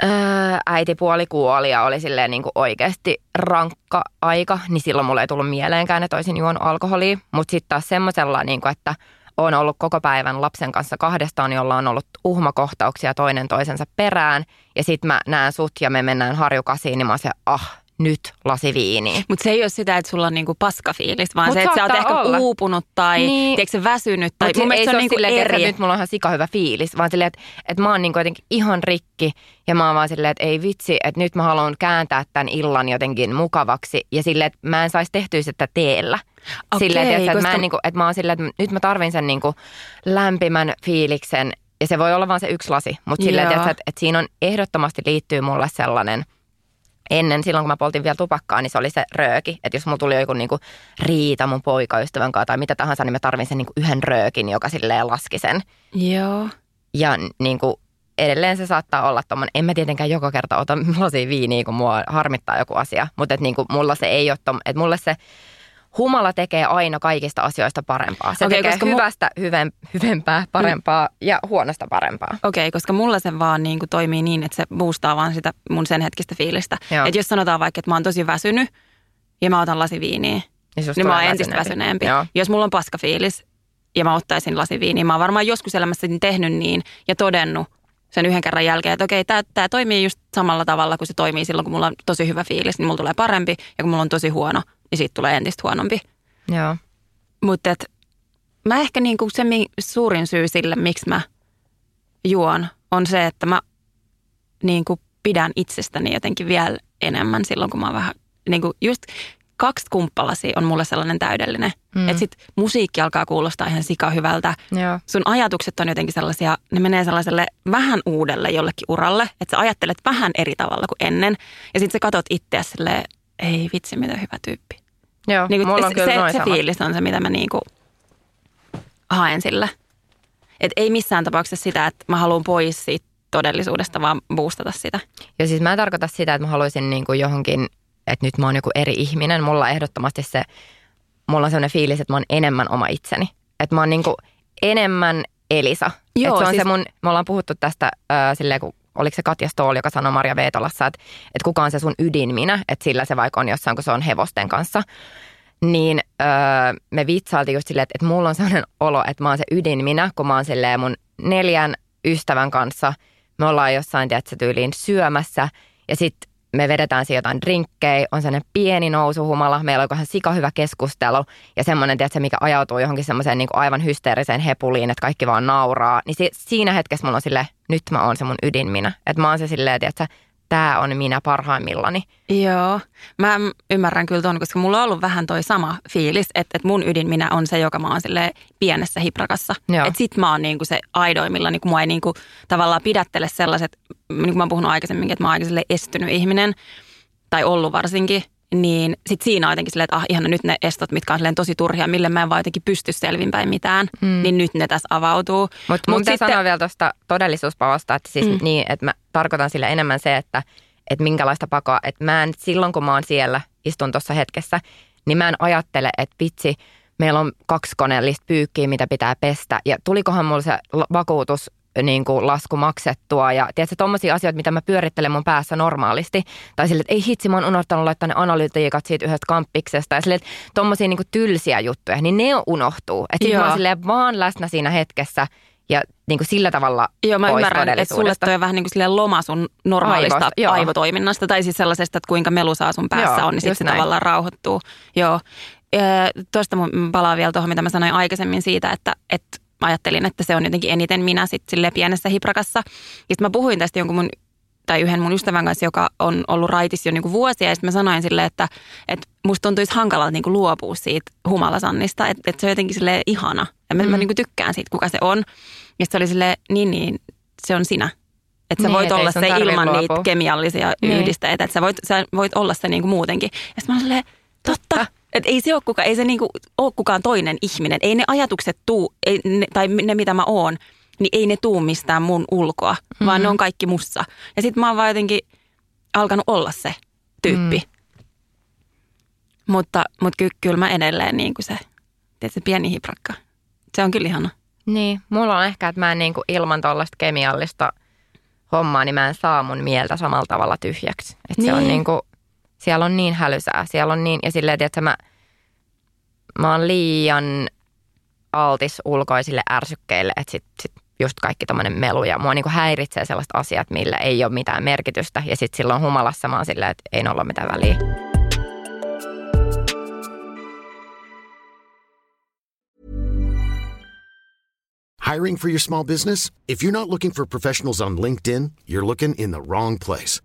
ää, äitipuoli kuoli ja oli silleen niin kuin oikeasti rankka aika, niin silloin mulle ei tullut mieleenkään, että olisin juonut alkoholia. Mutta sitten taas semmoisella, niin kuin, että on ollut koko päivän lapsen kanssa kahdestaan, jolla on ollut uhmakohtauksia toinen toisensa perään. Ja sitten mä näen sut ja me mennään harjukasiin, niin mä se, ah, nyt lasi viiniä. Mutta se ei ole sitä, että sulla on niinku paskafiilis, vaan Mut se, että sä oot ehkä olla. uupunut tai niin. tiedätkö, väsynyt. Tai Mut mun ei se, se on niinku silleen, eri. Että nyt mulla on ihan sika hyvä fiilis, vaan silleen, että, että mä oon niinku jotenkin ihan rikki ja mä oon vaan silleen, että ei vitsi, että nyt mä haluan kääntää tämän illan jotenkin mukavaksi ja silleen, että mä en saisi tehtyä sitä teellä. Okay, silleen, että, koska... että, mä en, niinku, että mä oon silleen, että nyt mä tarvin sen niinku lämpimän fiiliksen ja se voi olla vaan se yksi lasi, mutta silleen, että, että, että siinä on ehdottomasti liittyy mulle sellainen – ennen, silloin kun mä poltin vielä tupakkaa, niin se oli se rööki. Että jos mulla tuli joku niinku riita mun poikaystävän kanssa tai mitä tahansa, niin mä tarvin sen niinku yhden röökin, joka silleen laski sen. Joo. Ja niinku edelleen se saattaa olla tommonen, en mä tietenkään joka kerta ota lasi viiniä, kun mua harmittaa joku asia. Mutta niinku mulla se ei ole, tom, että mulle se humala tekee aina kaikista asioista parempaa. Se okay, tekee koska hyvästä mu- hyven, hyvempää, parempaa mm. ja huonosta parempaa. Okei, okay, koska mulla se vaan niin kuin toimii niin, että se boostaa vaan sitä mun sen hetkistä fiilistä. Että jos sanotaan vaikka, että mä oon tosi väsynyt ja mä otan lasi viiniä, niin, niin mä oon entistä väsyneempi. Joo. Jos mulla on paska fiilis ja mä ottaisin lasi viiniä, mä oon varmaan joskus elämässä tehnyt niin ja todennut sen yhden kerran jälkeen, että okei, tämä toimii just samalla tavalla kuin se toimii silloin, kun mulla on tosi hyvä fiilis, niin mulla tulee parempi ja kun mulla on tosi huono, niin siitä tulee entistä huonompi. Joo. Mutta mä ehkä niinku se suurin syy sille, miksi mä juon, on se, että mä niinku pidän itsestäni jotenkin vielä enemmän silloin, kun mä oon vähän niinku just kaksi kumppalasi on mulle sellainen täydellinen. Mm. Että sit musiikki alkaa kuulostaa ihan sika hyvältä. Joo. Sun ajatukset on jotenkin sellaisia, ne menee sellaiselle vähän uudelle jollekin uralle. Että sä ajattelet vähän eri tavalla kuin ennen. Ja sitten sä katot itseäsi silleen, ei vitsi, mitä hyvä tyyppi. Joo, niin mulla on se, kyllä se, se fiilis on se, mitä mä niinku haen sillä. Et ei missään tapauksessa sitä, että mä haluan pois siitä todellisuudesta, vaan boostata sitä. Ja siis mä en tarkoita sitä, että mä haluaisin niinku johonkin, että nyt mä oon joku eri ihminen. Mulla ehdottomasti se, mulla on sellainen fiilis, että mä oon enemmän oma itseni. Että mä oon niinku enemmän Elisa. Joo, Et se on siis- se mun, me ollaan puhuttu tästä äh, silleen, kun oliko se Katja Stoll, joka sanoi Maria Veetolassa, että, että kuka on se sun ydinminä, että sillä se vaikka on jossain, kun se on hevosten kanssa. Niin öö, me vitsailtiin just silleen, että, että mulla on sellainen olo, että mä oon se ydinminä, kun mä oon silleen mun neljän ystävän kanssa. Me ollaan jossain, tiedätkö, tyyliin syömässä ja sitten me vedetään siihen jotain drinkkejä, on sellainen pieni nousuhumala, meillä on ihan sika hyvä keskustelu ja semmoinen, tiedätkö, mikä ajautuu johonkin semmoiseen niin aivan hysteeriseen hepuliin, että kaikki vaan nauraa. Niin si- siinä hetkessä mulla on silleen, nyt mä oon se mun ydinminä. Että mä oon se silleen, tiedätkö, tää on minä parhaimmillani. Joo, mä ymmärrän kyllä tuon, koska mulla on ollut vähän toi sama fiilis, että, että mun ydin minä on se, joka mä oon silleen pienessä hiprakassa. Joo. Että sit mä oon niinku se aidoimmilla, niin kun mua ei niinku tavallaan pidättele sellaiset, niin kuin mä oon puhunut aikaisemminkin, että mä oon aika estynyt ihminen, tai ollut varsinkin, niin sit siinä on jotenkin silleen, että ah, ihana nyt ne estot, mitkä on silleen tosi turhia, mille mä en vaan jotenkin pysty selvinpäin mitään, mm. niin nyt ne tässä avautuu. Mutta mun Mut pitää sitten- sanoa vielä tuosta todellisuuspavosta, että siis mm. niin, että mä tarkoitan sillä enemmän se, että, että minkälaista pakoa, että mä en silloin kun mä oon siellä, istun tuossa hetkessä, niin mä en ajattele, että vitsi, meillä on kaksi koneellista pyykkiä, mitä pitää pestä ja tulikohan mulla se vakuutus niin kuin lasku maksettua ja tiedätkö, tommosia asioita, mitä mä pyörittelen mun päässä normaalisti. Tai silleen, että ei hitsi, mä oon unohtanut laittaa ne analytiikat siitä yhdestä kamppiksesta. Ja silleen, että tommosia niin kuin tylsiä juttuja, niin ne unohtuu. Että sit mä oon silleen vaan läsnä siinä hetkessä ja niin kuin sillä tavalla Joo, mä ymmärrän, että sulle toi on vähän niin kuin silleen loma sun normaalista Aivoista, joo. aivotoiminnasta, tai siis sellaisesta, että kuinka melusaa sun päässä Joo, on, niin sitten se näin. tavallaan rauhoittuu. Joo. Tuosta palaan vielä tuohon, mitä mä sanoin aikaisemmin siitä, että, että mä ajattelin, että se on jotenkin eniten minä sitten sille pienessä hiprakassa. Ja sitten mä puhuin tästä jonkun mun tai yhden mun ystävän kanssa, joka on ollut raitis jo niinku vuosia. Ja sitten mä sanoin sille, että, että musta tuntuisi hankalalta niinku luopua siitä humalasannista. Että, että se on jotenkin sille ihana. Ja mä, mm. mä niinku tykkään siitä, kuka se on. Ja se oli sille niin, niin, se on sinä. Että sä Niin, voit olla se ilman luopua. niitä kemiallisia Niin. yhdisteitä. Että sä voit, sä voit olla se niinku muutenkin. Ja sitten mä olin silleen, totta. Että ei se ole kukaan, ei se niinku ole kukaan toinen ihminen. Ei ne ajatukset tuu, ei ne, tai ne mitä mä oon, niin ei ne tuu mistään mun ulkoa, mm-hmm. vaan ne on kaikki mussa. Ja sitten mä oon vaan jotenkin alkanut olla se tyyppi. Mm. Mutta, mutta ky, kyllä mä edelleen niin kuin se, se pieni hiprakka. Se on kyllä ihana. Niin, mulla on ehkä, että mä en niin kuin ilman tuollaista kemiallista hommaa, niin mä en saa mun mieltä samalla tavalla tyhjäksi. Että se on Niin. niin kuin, siellä on niin hälysää, siellä on niin, ja silleen, että mä, mä oon liian altis ulkoisille ärsykkeille, että sit, sit just kaikki tommonen melu ja mua niinku häiritsee sellaiset asiat, millä ei ole mitään merkitystä. Ja sitten silloin humalassa mä oon silleen, että ei olla mitään väliä. Hiring for your small business? If you're not looking for professionals on LinkedIn, you're looking in the wrong place.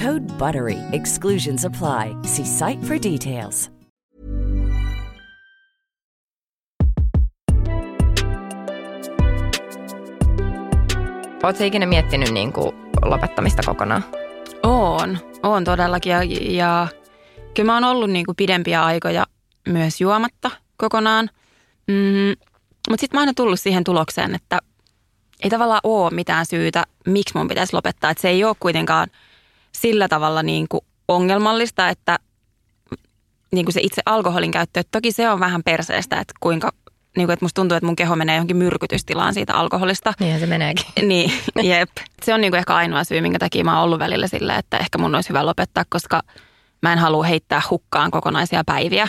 Code BUTTERY. Exclusions apply. See site for details. Oletko ikinä miettinyt niin kuin lopettamista kokonaan? On, on todellakin. Ja, ja kyllä mä oon ollut niin kuin pidempiä aikoja myös juomatta kokonaan. Mm, mutta sitten mä oon aina tullut siihen tulokseen, että ei tavallaan ole mitään syytä, miksi mun pitäisi lopettaa. Että se ei ole kuitenkaan sillä tavalla niin kuin ongelmallista, että niin kuin se itse alkoholin käyttö, että toki se on vähän perseestä, että kuinka niin kuin, että musta tuntuu, että mun keho menee johonkin myrkytystilaan siitä alkoholista. Niin se meneekin. (laughs) Niin, jep. Se on niin kuin ehkä ainoa syy, minkä takia mä oon ollut välillä sillä, että ehkä mun olisi hyvä lopettaa, koska mä en halua heittää hukkaan kokonaisia päiviä.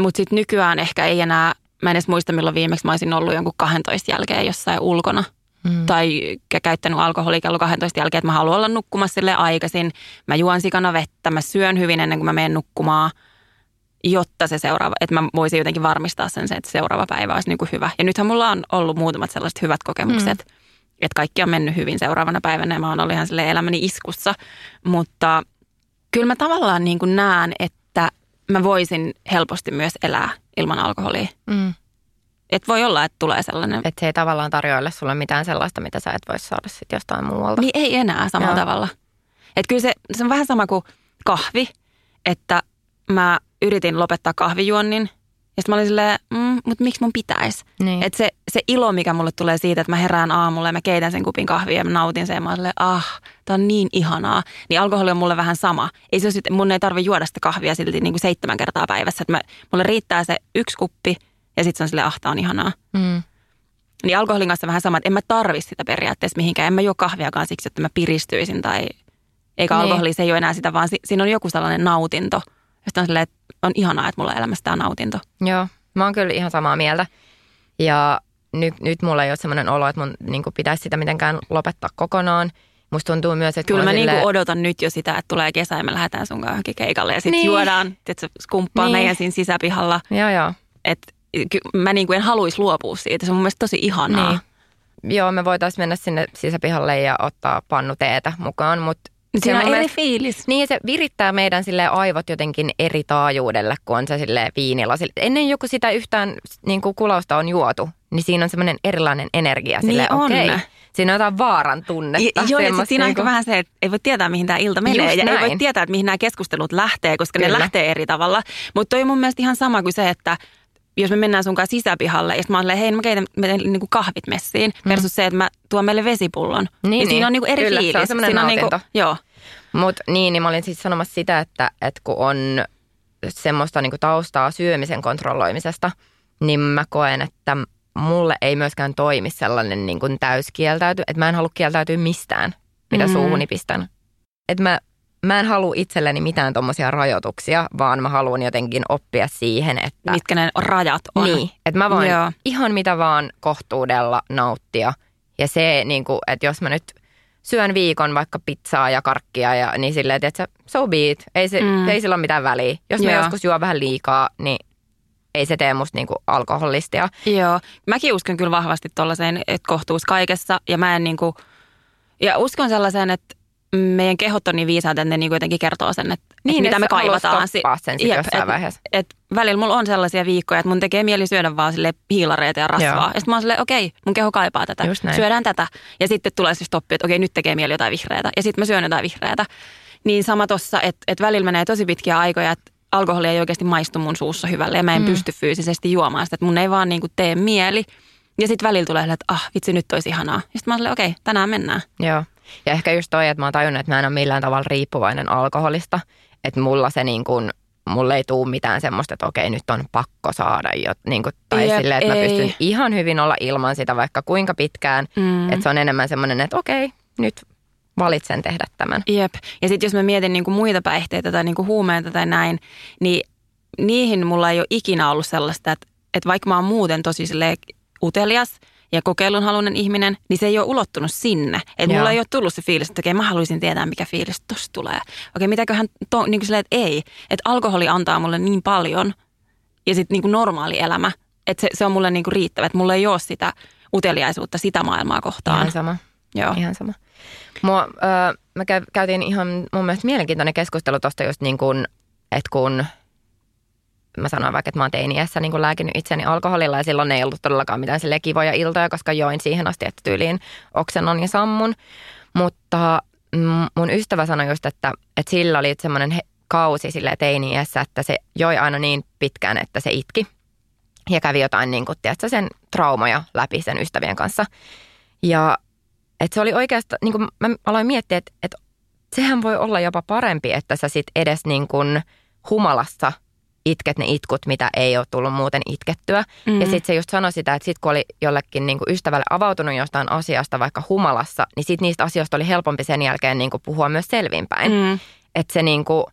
Mutta sitten nykyään ehkä ei enää, mä en edes muista milloin viimeksi mä olisin ollut jonkun 12 jälkeen jossain ulkona. Mm. Tai käyttänyt alkoholia kello 12 jälkeen, että mä haluan olla nukkumassa sille aikaisin. Mä juon sikana vettä, mä syön hyvin ennen kuin mä menen nukkumaan – jotta se seuraava, että mä voisin jotenkin varmistaa sen, että seuraava päivä olisi niin kuin hyvä. Ja nythän mulla on ollut muutamat sellaiset hyvät kokemukset, mm. että kaikki on mennyt hyvin seuraavana päivänä ja mä oon ollut ihan sille elämäni iskussa. Mutta kyllä mä tavallaan niin kuin näen, että mä voisin helposti myös elää ilman alkoholia. Mm. Et voi olla, että tulee sellainen... Että se ei tavallaan tarjoile sulle mitään sellaista, mitä sä et voi saada sitten jostain muualta. Niin ei enää samalla Joo. tavalla. Että kyllä se, se on vähän sama kuin kahvi, että mä yritin lopettaa kahvijuonnin. Ja sitten mä olin silleen, mm, mutta miksi mun pitäisi? Niin. Että se, se ilo, mikä mulle tulee siitä, että mä herään aamulla ja mä keitän sen kupin kahvia ja mä nautin sen. Ja mä silleen, ah, tää on niin ihanaa. Niin alkoholi on mulle vähän sama. Ei se ole, mun ei tarvi juoda sitä kahvia silti niin kuin seitsemän kertaa päivässä. Että mä, mulle riittää se yksi kuppi ja sitten se on silleen, ah, tää on ihanaa. Mm. Niin alkoholin kanssa vähän sama, että en mä tarvi sitä periaatteessa mihinkään. En mä juo kahviakaan siksi, että mä piristyisin tai... Eikä niin. alkoholi, se ei ole enää sitä, vaan si, siinä on joku sellainen nautinto – sitten on silleen, että on ihanaa, että mulla elämästä on nautinto. Joo, mä oon kyllä ihan samaa mieltä. Ja nyt, nyt mulla ei ole sellainen olo, että mun niin pitäisi sitä mitenkään lopettaa kokonaan. Musta tuntuu myös, että Kyllä mä silleen... niinku odotan nyt jo sitä, että tulee kesä ja me lähdetään sun kanssa keikalle ja sitten niin. juodaan, että skumppaa niin. meidän siinä sisäpihalla. Joo, joo. Et, mä niinku en haluaisi luopua siitä, se on mun mielestä tosi ihanaa. Niin. Joo, me voitaisiin mennä sinne sisäpihalle ja ottaa pannu teetä mukaan, mutta Siinä on eri mielestä, fiilis. Niin, se virittää meidän sille aivot jotenkin eri taajuudelle, kun on se sille viinilasi. Ennen joku sitä yhtään niin kuin kulausta on juotu, niin siinä on semmoinen erilainen energia. Sille, niin on. Okay, siinä on jotain vaaran tunnetta. Joo, ja siinä on niin kuin... vähän se, että ei voi tietää, mihin tämä ilta menee. Just ja näin. ei voi tietää, että mihin nämä keskustelut lähtee, koska Kyllä. ne lähtee eri tavalla. Mutta toi on mun mielestä ihan sama kuin se, että jos me mennään sun kanssa sisäpihalle ja mä oon hei, mä keitän niin kuin kahvit messiin, mm. versus se, että mä tuon meille vesipullon. Niin, niin, niin. siinä on niin kuin eri Kyllä, fiilis. Se on siinä on niin kuin, joo. Mutta niin, niin mä olin siis sanomassa sitä, että, että kun on semmoista niin kuin taustaa syömisen kontrolloimisesta, niin mä koen, että mulle ei myöskään toimi sellainen niin kuin täyskieltäyty, että mä en halua kieltäytyä mistään, mitä mm. suuhuni pistän. Että mä, mä en halua itselleni mitään tuommoisia rajoituksia, vaan mä haluan jotenkin oppia siihen, että... Mitkä ne rajat on. Niin, että mä voin Joo. ihan mitä vaan kohtuudella nauttia. Ja se, niin kuin, että jos mä nyt syön viikon vaikka pizzaa ja karkkia ja niin silleen, että so be it. Ei, se, mm. ei sillä ole mitään väliä. Jos mä joskus juo vähän liikaa, niin ei se tee musta niinku alkoholistia. Joo, mäkin uskon kyllä vahvasti tuollaiseen, että kohtuus kaikessa ja mä en niinku, ja uskon sellaiseen, että meidän kehot on niin viisaat, että ne niin jotenkin kertoo sen, että, niin, että mitä me kaivataan. sen Jep, jossain et, vaiheessa. Et, et välillä mulla on sellaisia viikkoja, että mun tekee mieli syödä vaan sille hiilareita ja rasvaa. Joo. Ja sitten mä oon silleen, okei, mun keho kaipaa tätä. Syödään tätä. Ja sitten tulee se stoppi, että okei, nyt tekee mieli jotain vihreätä. Ja sitten mä syön jotain vihreätä. Niin sama tossa, että, että välillä menee tosi pitkiä aikoja, että alkoholi ei oikeasti maistu mun suussa hyvälle. Ja mä en mm. pysty fyysisesti juomaan sitä, että mun ei vaan niin kuin tee mieli. Ja sitten välillä tulee että ah, vitsi, nyt olisi ihanaa. Ja sitten mä oon okei, tänään mennään. Joo. Ja ehkä just toi, että mä oon tajunnut, että mä en ole millään tavalla riippuvainen alkoholista. Että mulla se niin kuin, mulle ei tule mitään semmoista, että okei, nyt on pakko saada jo. Niin kuin, tai Jep, silleen, että ei. mä pystyn ihan hyvin olla ilman sitä vaikka kuinka pitkään. Mm. Että se on enemmän semmoinen, että okei, nyt valitsen tehdä tämän. Jep. Ja sitten jos mä mietin niin kuin muita päihteitä tai niin kuin huumeita tai näin, niin niihin mulla ei ole ikinä ollut sellaista, että, että vaikka mä oon muuten tosi utelias – ja kokeilunhalunen ihminen, niin se ei ole ulottunut sinne. Että mulla ei ole tullut se fiilis, että okei, mä haluaisin tietää, mikä fiilis tuossa tulee. Okei, mitäköhän, to, niin kuin silleen, että ei. Että alkoholi antaa mulle niin paljon ja sitten niin kuin normaali elämä, että se, se on mulle niin kuin riittävä. Että mulla ei ole sitä uteliaisuutta sitä maailmaa kohtaan. Ihan sama. Joo. Ihan sama. Mua, äh, mä käytiin ihan mun mielestä mielenkiintoinen keskustelu tuosta just niin kuin, että kun – mä sanoin vaikka, että mä oon teiniässä niin lääkinyt itseni alkoholilla ja silloin ei ollut todellakaan mitään sille kivoja iltoja, koska join siihen asti, että tyyliin oksennon ja sammun. Mutta mm, mun ystävä sanoi just, että, että sillä oli semmoinen kausi sille teiniässä, että se joi aina niin pitkään, että se itki. Ja kävi jotain niin kuin, tiedätkö, sen traumoja läpi sen ystävien kanssa. Ja että se oli oikeastaan, niin kuin mä aloin miettiä, että, että sehän voi olla jopa parempi, että sä sit edes niin kuin humalassa itket ne itkut, mitä ei ole tullut muuten itkettyä. Mm. Ja sitten se just sanoi sitä, että sitten kun oli jollekin niin kuin ystävälle avautunut jostain asiasta vaikka humalassa, niin sitten niistä asioista oli helpompi sen jälkeen niin kuin puhua myös selvinpäin. Mm. Että se niin kuin,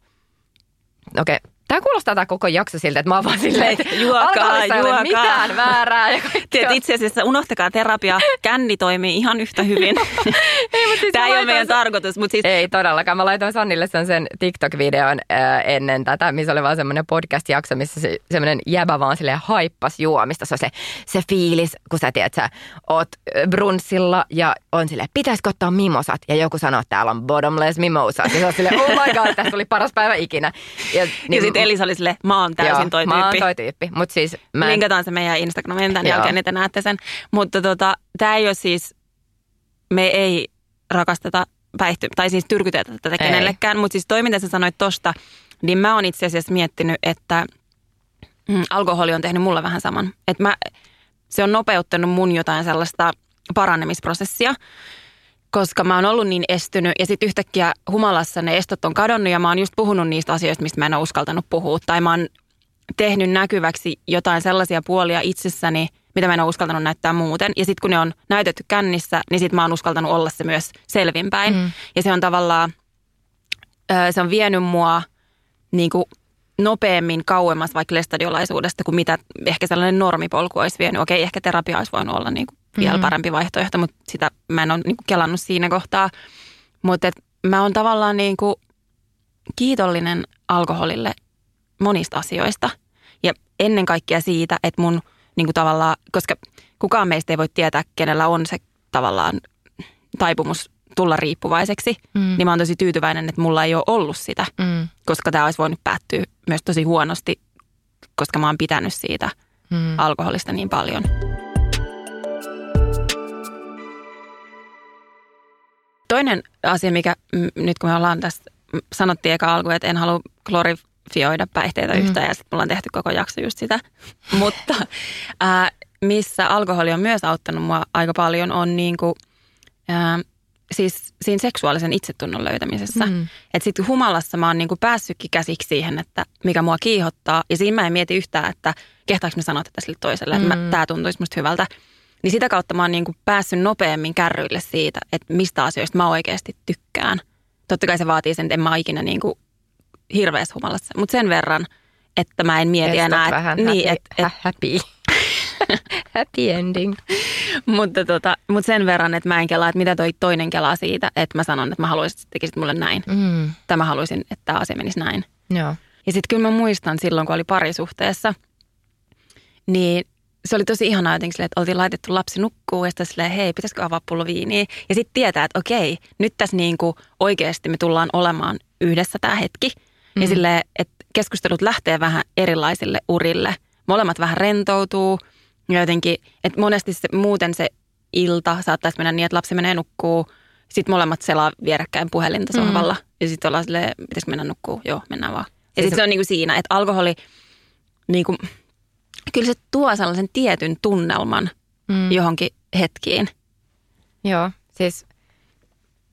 okei, okay, Tämä kuulostaa tämä koko jakso siltä, että mä oon vaan silleen, että juokaa, juokaa. mitään väärää. Ja Tiedät, itse asiassa unohtakaa terapia, känni toimii ihan yhtä hyvin. (laughs) ei, mutta siis tämä ei ole meidän tarkoitus. Mutta siis... Ei todellakaan. Mä laitoin Sannille sen, sen TikTok-videon äh, ennen tätä, missä oli vaan semmoinen podcast-jakso, missä se, semmoinen jäbä vaan silleen haippas juomista. Se on se, se fiilis, kun sä tiedät, sä oot brunssilla ja on silleen, pitäisikö ottaa mimosat? Ja joku sanoo, että täällä on bottomless mimosat. Ja se on silleen, oh my god, tässä oli paras päivä ikinä. Ja, niin, ja sitten Elisa oli silleen, mä oon täysin Joo, toi tyyppi. mä oon toi tyyppi. Mut siis mä en... Linkataan se meidän Instagramiin tämän Joo. jälkeen, niin te näette sen. Mutta tota, tämä ei ole siis, me ei rakasteta päihty, tai siis tyrkytetä tätä ei. kenellekään. Mutta siis toi, mitä sä sanoit tosta, niin mä oon itse asiassa miettinyt, että mm, alkoholi on tehnyt mulle vähän saman. Että mä, se on nopeuttanut mun jotain sellaista parannemisprosessia koska mä oon ollut niin estynyt ja sitten yhtäkkiä humalassa ne estot on kadonnut ja mä oon just puhunut niistä asioista, mistä mä en ole uskaltanut puhua. Tai mä oon tehnyt näkyväksi jotain sellaisia puolia itsessäni, mitä mä en ole uskaltanut näyttää muuten. Ja sitten kun ne on näytetty kännissä, niin sitten mä oon uskaltanut olla se myös selvinpäin. Mm. Ja se on tavallaan, se on vienyt mua niin kuin nopeammin kauemmas vaikka lestadiolaisuudesta kuin mitä ehkä sellainen normipolku olisi vienyt. Okei, ehkä terapia olisi voinut olla niin kuin vielä mm-hmm. parempi vaihtoehto, mutta sitä mä en ole niin kuin kelannut siinä kohtaa. Mutta mä oon tavallaan niin kuin kiitollinen alkoholille monista asioista. Ja ennen kaikkea siitä, että mun niin kuin tavallaan, koska kukaan meistä ei voi tietää, kenellä on se tavallaan taipumus tulla riippuvaiseksi, mm. niin mä oon tosi tyytyväinen, että mulla ei ole ollut sitä, mm. koska tämä olisi voinut päättyä myös tosi huonosti, koska mä oon pitänyt siitä mm. alkoholista niin paljon. Toinen asia, mikä nyt kun me ollaan tässä, sanottiin eka alku, että en halua glorifioida päihteitä mm. yhtään ja sitten mulla on tehty koko jakso just sitä. (laughs) Mutta ää, missä alkoholi on myös auttanut mua aika paljon on niin kuin, ää, siis siinä seksuaalisen itsetunnon löytämisessä. Mm. Että sitten humalassa mä oon niinku päässytkin käsiksi siihen, että mikä mua kiihottaa. Ja siinä mä en mieti yhtään, että kehtaanko mä sanoa tätä sille toiselle, mm. että tämä tuntuisi musta hyvältä. Niin sitä kautta mä oon niinku päässyt nopeammin kärryille siitä, että mistä asioista mä oikeasti tykkään. Totta kai se vaatii sen, että en mä ole ikinä niinku hirveässä humalassa. Mutta sen verran, että mä en mieti Estot enää. Vähän niin, happy, et, et, happy. (laughs) happy ending. mutta, tota, mutta sen verran, että mä en kelaa, että mitä toi toinen kelaa siitä, että mä sanon, että mä haluaisin, että tekisit mulle näin. Mm. Tai mä haluaisin, että tämä asia menisi näin. Joo. Ja sitten kyllä mä muistan silloin, kun oli parisuhteessa, niin se oli tosi ihanaa jotenkin että oltiin laitettu lapsi nukkuu ja sitten silleen, hei, pitäisikö avaa pullo viiniä? Ja sitten tietää, että okei, nyt tässä niin kuin oikeasti me tullaan olemaan yhdessä tämä hetki. Mm. Ja silleen, että keskustelut lähtee vähän erilaisille urille. Molemmat vähän rentoutuu – ja jotenkin, että monesti se, muuten se ilta saattaisi mennä niin, että lapsi menee nukkuu, sitten molemmat selaa vierekkäin puhelinta mm. sohvalla. Mm. Ja sitten ollaan silleen, pitäisikö mennä nukkuu? Joo, mennään vaan. Ja sitten se on niinku siinä, että alkoholi, niinku, kyllä se tuo sellaisen tietyn tunnelman mm. johonkin hetkiin. Joo, siis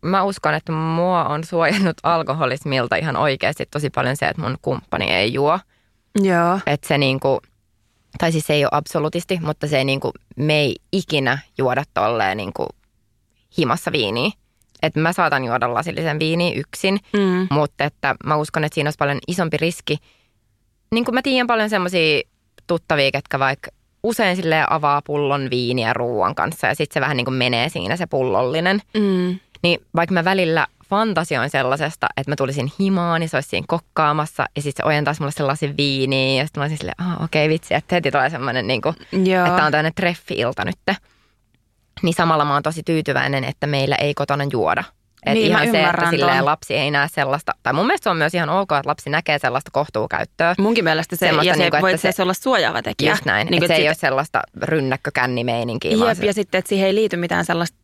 mä uskon, että mua on suojannut alkoholismilta ihan oikeasti tosi paljon se, että mun kumppani ei juo. Joo. Että se niinku, tai siis se ei ole absolutisti, mutta se ei niin kuin, me ei ikinä juoda tolleen niin kuin himassa viiniä. Että mä saatan juoda lasillisen viiniä yksin, mm. mutta että mä uskon, että siinä olisi paljon isompi riski. Niin kuin mä tiedän paljon semmoisia tuttavia, ketkä vaikka usein sille avaa pullon viiniä ruoan kanssa ja sitten se vähän niin kuin menee siinä se pullollinen. Mm. Niin vaikka mä välillä fantasioin sellaisesta, että mä tulisin himaan, niin se olisi siinä kokkaamassa ja sitten se ojentaisi mulle sellaisen viiniin ja sitten mä olisin silleen, ah, okei okay, vitsi, että heti tulee semmoinen, niin kuin, että on tämmöinen treffi-ilta nyt. Niin samalla mä oon tosi tyytyväinen, että meillä ei kotona juoda. Et niin, ihan se, että silleen lapsi ei näe sellaista, tai mun mielestä se on myös ihan ok, että lapsi näkee sellaista kohtuukäyttöä. Munkin mielestä se, ja se niin kuin, voi se, se olla suojaava tekijä. Just näin, niin, että se sit... ei ole sellaista rynnäkkökännimeininkiä. Jep, se... ja sitten, että siihen ei liity mitään sellaista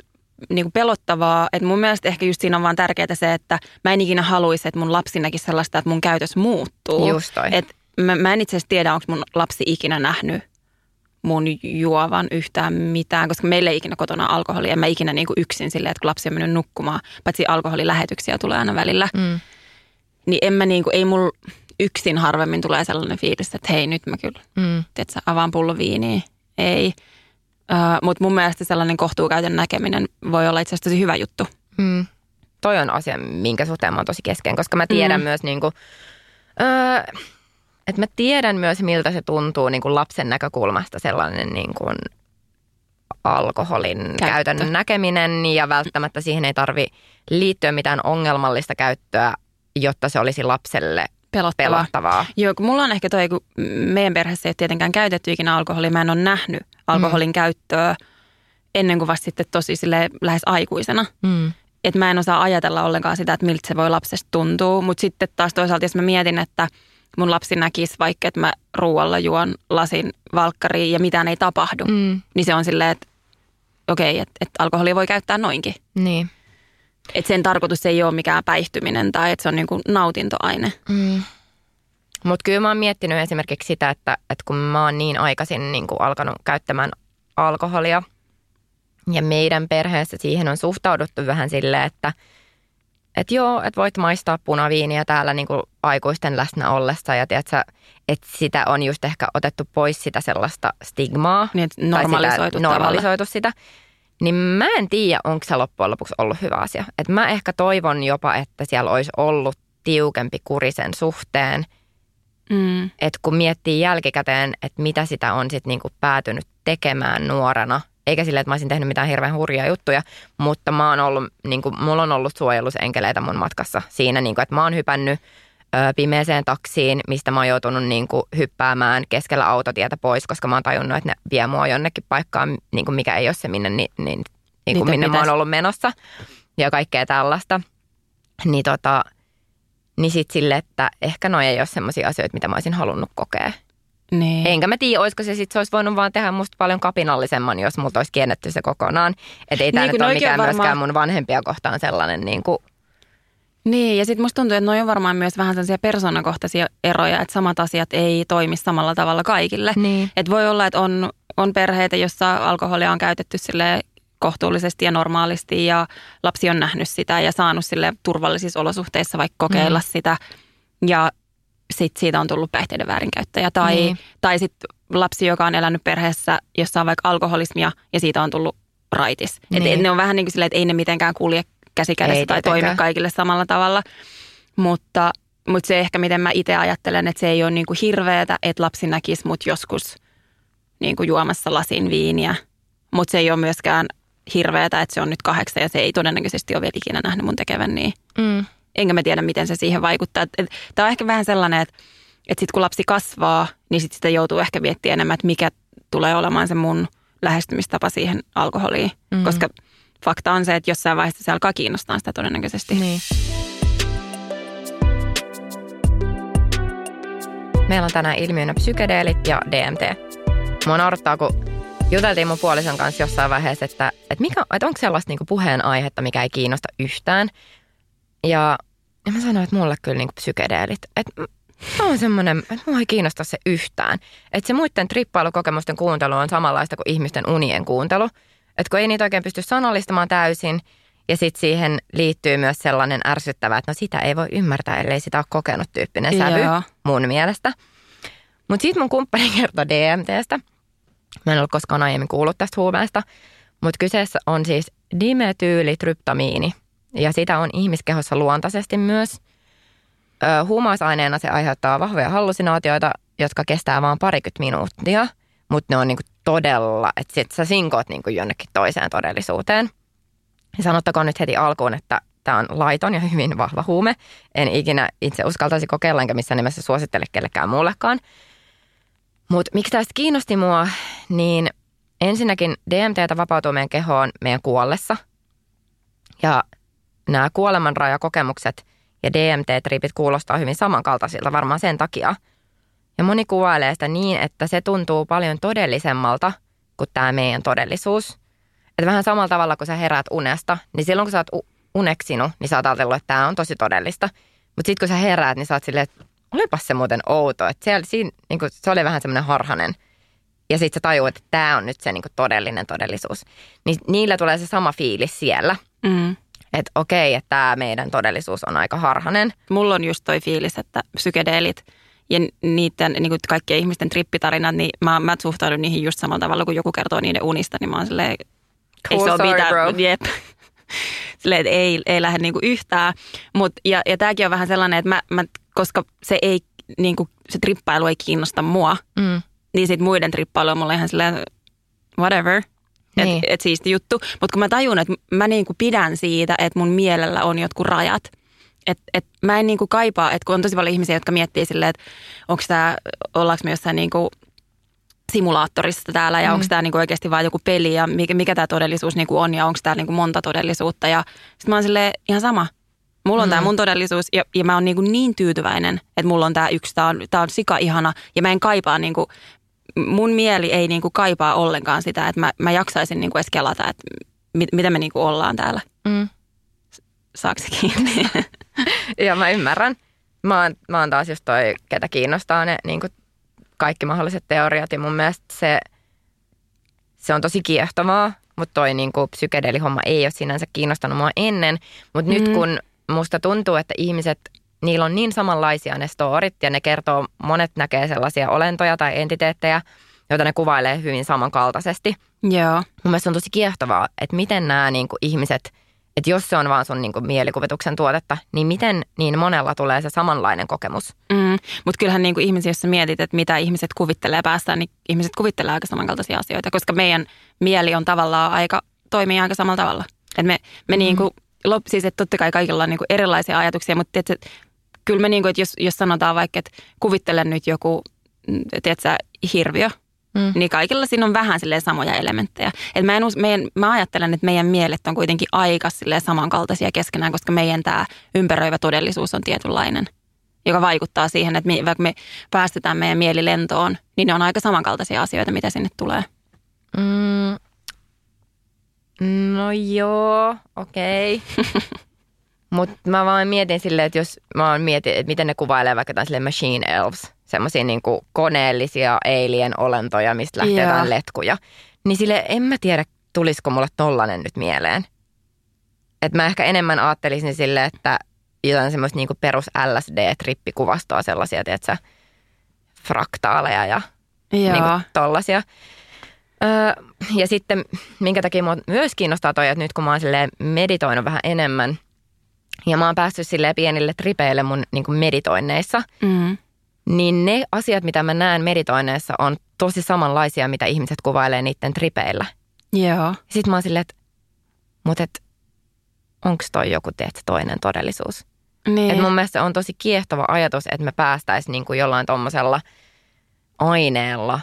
niin kuin pelottavaa. Että mun mielestä ehkä just siinä on vaan tärkeää se, että mä en ikinä haluaisi, että mun lapsi näkisi sellaista, että mun käytös muuttuu. Just toi. Et mä, mä en itse asiassa tiedä, onko mun lapsi ikinä nähnyt mun juovan yhtään mitään, koska meillä ei ikinä kotona alkoholia. En mä ikinä niin kuin yksin silleen, että kun lapsi on mennyt nukkumaan, paitsi alkoholilähetyksiä tulee aina välillä. Mm. Niin en mä niin kuin, ei mulla yksin harvemmin tulee sellainen fiilis, että hei nyt mä kyllä, mm. tiedätkö, avaan pullo viiniä. Ei. Uh, Mutta mun mielestä sellainen kohtuukäytön näkeminen voi olla itse asiassa tosi hyvä juttu. Mm. Toi on asia, minkä suhteen mä oon tosi kesken, koska mä tiedän mm. myös niin kuin, uh, että mä tiedän myös, miltä se tuntuu niin kuin lapsen näkökulmasta sellainen niin kuin alkoholin Käyttö. käytön näkeminen ja välttämättä siihen ei tarvi liittyä mitään ongelmallista käyttöä, jotta se olisi lapselle pelottavaa. pelottavaa. Joo, kun mulla on ehkä toi, kun meidän perheessä ei ole tietenkään käytetty ikinä alkoholia, mä en ole nähnyt alkoholin mm. käyttöä ennen kuin vasta sitten tosi sille lähes aikuisena. Mm. Et mä en osaa ajatella ollenkaan sitä, että miltä se voi lapsesta tuntua, mutta sitten taas toisaalta, jos mä mietin, että – mun lapsi näkisi vaikka, että mä ruoalla juon lasin valkkariin ja mitään ei tapahdu, mm. niin se on silleen, että okei, okay, että, että alkoholia voi käyttää noinkin. Niin. Että sen tarkoitus ei ole mikään päihtyminen tai että se on niinku nautintoaine. Mm. Mutta kyllä mä oon miettinyt esimerkiksi sitä, että, että kun mä oon niin aikaisin niin kuin alkanut käyttämään alkoholia ja meidän perheessä siihen on suhtauduttu vähän silleen, että – että joo, että voit maistaa punaviiniä täällä niin kuin aikuisten läsnä ollessa ja tiedätkö, että sitä on just ehkä otettu pois sitä sellaista stigmaa. Niin, normalisoitu, sitä, normalisoitu sitä. Niin mä en tiedä, onko se loppujen lopuksi ollut hyvä asia. Et mä ehkä toivon jopa, että siellä olisi ollut tiukempi kurisen suhteen. Mm. Että kun miettii jälkikäteen, että mitä sitä on sitten niinku päätynyt tekemään nuorena – eikä sille, että mä olisin tehnyt mitään hirveän hurjaa juttuja, mutta mä oon ollut, niin kuin, mulla on ollut suojelusenkeleitä mun matkassa siinä, niin kuin, että mä oon hypännyt ö, pimeeseen taksiin, mistä mä oon joutunut niin kuin, hyppäämään keskellä autotietä pois, koska mä oon tajunnut, että ne vie mua jonnekin paikkaan, niin kuin, mikä ei ole se, minne, niin, niin, niin kuin, minne pitäisi. mä oon ollut menossa ja kaikkea tällaista. Niin, tota, niin sitten sille, että ehkä noi ei ole sellaisia asioita, mitä mä olisin halunnut kokea. Niin. Enkä mä tiedä, olisiko se sitten, se olisi voinut vaan tehdä musta paljon kapinallisemman, jos multa olisi kiennetty se kokonaan. Että ei tämä niin, nyt ole mikään varmaan... myöskään mun vanhempia kohtaan sellainen niin kuin niin, ja sitten musta tuntuu, että noin on varmaan myös vähän sellaisia persoonakohtaisia eroja, että samat asiat ei toimi samalla tavalla kaikille. Niin. Et voi olla, että on, on perheitä, jossa alkoholia on käytetty sille kohtuullisesti ja normaalisti ja lapsi on nähnyt sitä ja saanut sille turvallisissa olosuhteissa vaikka kokeilla mm. sitä. Ja sit siitä on tullut päihteiden väärinkäyttäjä. Tai, niin. tai sitten lapsi, joka on elänyt perheessä, jossa on vaikka alkoholismia ja siitä on tullut raitis. Niin. Et, et ne on vähän niin kuin silleen, että ei ne mitenkään kulje käsikädessä tai toimi kaikille samalla tavalla. Mutta, mutta se ehkä, miten mä itse ajattelen, että se ei ole niin kuin hirveätä, että lapsi näkisi mut joskus niin kuin juomassa lasin viiniä. Mutta se ei ole myöskään hirveätä, että se on nyt kahdeksan ja se ei todennäköisesti ole vielä ikinä nähnyt mun tekevän niin. Mm enkä mä tiedä, miten se siihen vaikuttaa. Tämä on ehkä vähän sellainen, että, että sitten kun lapsi kasvaa, niin sit sitä joutuu ehkä miettimään enemmän, että mikä tulee olemaan se mun lähestymistapa siihen alkoholiin. Mm-hmm. Koska fakta on se, että jossain vaiheessa se alkaa kiinnostaa sitä todennäköisesti. Niin. Meillä on tänään ilmiönä psykedeelit ja DMT. Mua naurattaa, kun juteltiin mun puolison kanssa jossain vaiheessa, että, että, mikä, että onko sellaista niin puheenaihetta, mikä ei kiinnosta yhtään. Ja ja mä sanoin, että mulle kyllä niin psykedeelit. Että mä oon semmoinen, että mua ei kiinnosta se yhtään. Että se muiden trippailukokemusten kuuntelu on samanlaista kuin ihmisten unien kuuntelu. Että kun ei niitä oikein pysty sanallistamaan täysin, ja sitten siihen liittyy myös sellainen ärsyttävä, että no sitä ei voi ymmärtää, ellei sitä ole kokenut tyyppinen sävy Joo. mun mielestä. Mutta sitten mun kumppani (laughs) kertoi DMTstä. Mä en ollut koskaan aiemmin kuullut tästä huumeesta. Mutta kyseessä on siis dimetyyli-tryptamiini – ja sitä on ihmiskehossa luontaisesti myös. Ö, huumausaineena se aiheuttaa vahvoja hallusinaatioita, jotka kestää vain parikymmentä minuuttia, mutta ne on niinku todella, että sit sä sinkoot niinku jonnekin toiseen todellisuuteen. Ja sanottakoon nyt heti alkuun, että tämä on laiton ja hyvin vahva huume. En ikinä itse uskaltaisi kokeilla, enkä missään nimessä suosittele kellekään muullekaan. Mutta miksi tästä kiinnosti mua, niin ensinnäkin DMTtä vapautuu meidän kehoon meidän kuollessa. Ja nämä kuolemanrajakokemukset ja DMT-tripit kuulostaa hyvin samankaltaisilta varmaan sen takia. Ja moni kuvailee sitä niin, että se tuntuu paljon todellisemmalta kuin tämä meidän todellisuus. Että vähän samalla tavalla, kun sä heräät unesta, niin silloin kun sä oot uneksinut, niin sä oot ajatellut, että tämä on tosi todellista. Mutta sitten kun sä heräät, niin sä oot silleen, että olipas se muuten outo. Että siellä, siinä, niin kuin, se oli vähän semmoinen harhanen ja sitten sä tajuat, että tämä on nyt se niinku todellinen todellisuus. Niin niillä tulee se sama fiilis siellä. Mm. Että okei, että tämä meidän todellisuus on aika harhanen. Mulla on just toi fiilis, että psykedeelit ja niiden niin kuin kaikkien ihmisten trippitarinat, niin mä, mä suhtaudun niihin just samalla tavalla, kun joku kertoo niiden unista, niin mä oon silleen, Cool, ei se ole mitään, bro. jep. (laughs) Silleen, että ei, ei lähde niinku yhtään. Mut, ja, ja tämäkin on vähän sellainen, että mä, mä, koska se, ei, niinku, se trippailu ei kiinnosta mua, Mm. niin sit muiden trippailu on mulle ihan silleen, whatever. Että Niin. et siisti juttu. Mutta kun mä tajun, että mä niinku pidän siitä, että mun mielellä on jotkut rajat. Että et mä en niinku kaipaa, että kun on tosi paljon ihmisiä, jotka miettii silleen, että onko tämä, ollaanko me jossain niinku simulaattorissa täällä ja mm. onko tämä niinku oikeasti vain joku peli ja mikä, mikä tämä todellisuus niinku on ja onko täällä niinku monta todellisuutta. Ja sitten mä oon silleen, ihan sama. Mulla on mm. tämä mun todellisuus ja, ja mä oon niinku niin tyytyväinen, että mulla on tämä yksi, tämä on, tää on sika ihana ja mä en kaipaa niinku, mun mieli ei niinku kaipaa ollenkaan sitä, että mä, mä jaksaisin niinku edes kelata, että mit, mitä me niinku ollaan täällä. Mm. Saako se kiinni? (laughs) Ja mä ymmärrän. Mä oon, mä oon taas just toi, ketä kiinnostaa ne niin kaikki mahdolliset teoriat ja mun mielestä se, se on tosi kiehtovaa, mutta toi niin psykedelihomma ei ole sinänsä kiinnostanut mua ennen. Mutta mm. nyt kun musta tuntuu, että ihmiset, niillä on niin samanlaisia ne storit ja ne kertoo, monet näkee sellaisia olentoja tai entiteettejä, joita ne kuvailee hyvin samankaltaisesti. Joo. Mun mielestä on tosi kiehtovaa, että miten nämä niin ihmiset, että jos se on vaan sun niin mielikuvituksen tuotetta, niin miten niin monella tulee se samanlainen kokemus. Mm. Mutta kyllähän niinku ihmisiä, jos sä mietit, että mitä ihmiset kuvittelee päästään, niin ihmiset kuvittelee aika samankaltaisia asioita, koska meidän mieli on tavallaan aika, toimii aika samalla tavalla. Et me, me mm. niinku, lop, siis että totta kai kaikilla on niinku erilaisia ajatuksia, mutta tiedätkö, kyllä me niinku, että jos, jos sanotaan vaikka, että kuvittele nyt joku, mm, tiedätkö, hirviö, Mm. Niin kaikilla siinä on vähän silleen samoja elementtejä. Et mä, en, us- meidän, mä ajattelen, että meidän mielet on kuitenkin aika silleen samankaltaisia keskenään, koska meidän tämä ympäröivä todellisuus on tietynlainen, joka vaikuttaa siihen, että me, vaikka me päästetään meidän mieli lentoon, niin ne on aika samankaltaisia asioita, mitä sinne tulee. Mm. No joo, okei. Okay. (laughs) Mutta mä vaan mietin silleen, että jos mä vaan mietin, että miten ne kuvailee vaikka jotain machine elves, semmoisia niinku koneellisia alien-olentoja, mistä lähtee Joo. jotain letkuja. Niin sille en mä tiedä, tulisiko mulle tollanen nyt mieleen. Et mä ehkä enemmän ajattelisin sille, että jotain semmoista niinku perus LSD-trippikuvastoa sellaisia, tiedätkö, fraktaaleja ja Joo. niinku tollasia. Öö, ja sitten, minkä takia mua myös kiinnostaa toi, että nyt kun mä oon meditoinut vähän enemmän, ja mä oon päässyt silleen pienille tripeille mun niin meditoinneissa, Mm. niin ne asiat, mitä mä näen meditoinneissa, on tosi samanlaisia, mitä ihmiset kuvailee niiden tripeillä. Joo. Sitten mä oon silleen, että mut et, onko toi joku teet toinen todellisuus? Niin. Et mun mielestä se on tosi kiehtova ajatus, että me päästäisiin niin kuin jollain tommosella aineella,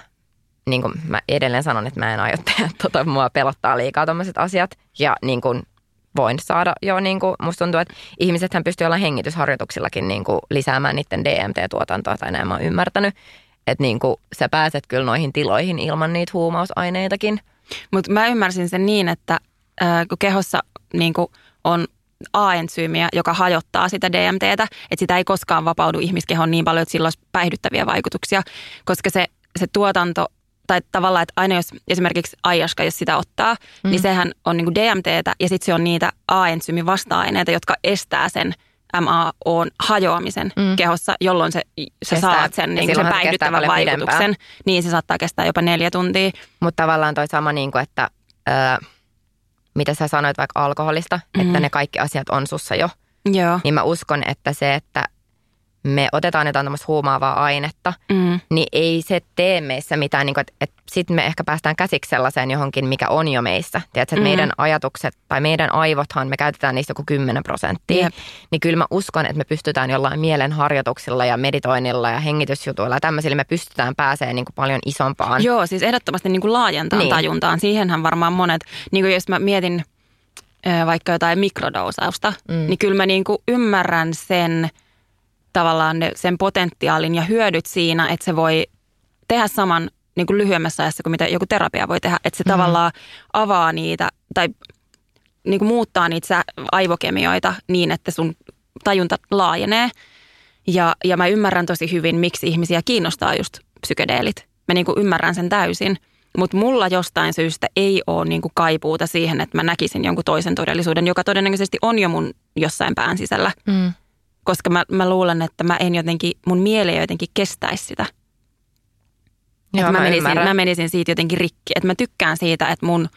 niin kuin mä edelleen sanon, että mä en aio tehdä, tota, mua pelottaa liikaa tommoset asiat. Ja niin kuin voin saada jo, niin kuin, musta tuntuu, että ihmisethän pystyy olla hengitysharjoituksillakin niin kuin lisäämään niiden DMT-tuotantoa, tai näin mä oon ymmärtänyt. Että niin kuin sä pääset kyllä noihin tiloihin ilman niitä huumausaineitakin. Mutta mä ymmärsin sen niin, että äh, kun kehossa niin kun on A-entsyymiä, joka hajottaa sitä DMTtä, että sitä ei koskaan vapaudu ihmiskehon niin paljon, että sillä olisi päihdyttäviä vaikutuksia, koska se, se tuotanto tai tavallaan, että aina jos esimerkiksi ayaska, jos sitä ottaa, mm. niin sehän on niin DMTtä ja sitten se on niitä A-entsyymin vasta-aineita, jotka estää sen MAOn hajoamisen mm. kehossa, jolloin se, sä Kestää- saat sen, niin sen se päihdyttävän paljon vaikutuksen. pidempään. Niin se saattaa kestää jopa neljä tuntia. Mutta tavallaan toi sama, niin kuin, että öö, mitä sä sanoit vaikka alkoholista, mm-hmm. että ne kaikki asiat on sussa jo. Joo. Niin mä uskon, että se, että me otetaan jotain tämmöistä huumaavaa ainetta, Mm. niin ei se tee meissä mitään, niin kuin, että, että sitten me ehkä päästään käsiksi sellaiseen johonkin, mikä on jo meissä. Tiedätkö, että Mm. meidän ajatukset tai meidän aivothan, me käytetään niistä joku 10 prosenttia. Jep. Niin kyllä mä uskon, että me pystytään jollain mielenharjoituksilla ja meditoinnilla ja hengitysjutuilla ja tämmöisillä me pystytään pääsemään niin kuin paljon isompaan. Joo, siis ehdottomasti niin kuin laajentaa Niin. tajuntaan. Siihenhän varmaan monet, niin kuin jos mä mietin vaikka jotain mikrodousausta, mm. niin kyllä mä niin kuin ymmärrän sen tavallaan ne, sen potentiaalin ja hyödyt siinä, että se voi tehdä saman niin kuin lyhyemmässä ajassa kuin mitä joku terapia voi tehdä. Että se mm. tavallaan avaa niitä tai niin kuin muuttaa niitä aivokemioita niin, että sun tajunta laajenee. Ja, ja mä ymmärrän tosi hyvin, miksi ihmisiä kiinnostaa just psykedeelit. Mä niin kuin ymmärrän sen täysin. Mutta mulla jostain syystä ei ole niin kuin kaipuuta siihen, että mä näkisin jonkun toisen todellisuuden, joka todennäköisesti on jo mun jossain pään sisällä. Mm. Koska mä, mä luulen, että mä en jotenkin, mun mieli ei jotenkin kestäisi sitä. Joo, että mä, mä menisin, ymmärrän. mä menisin siitä jotenkin rikki. Että mä tykkään siitä, että mun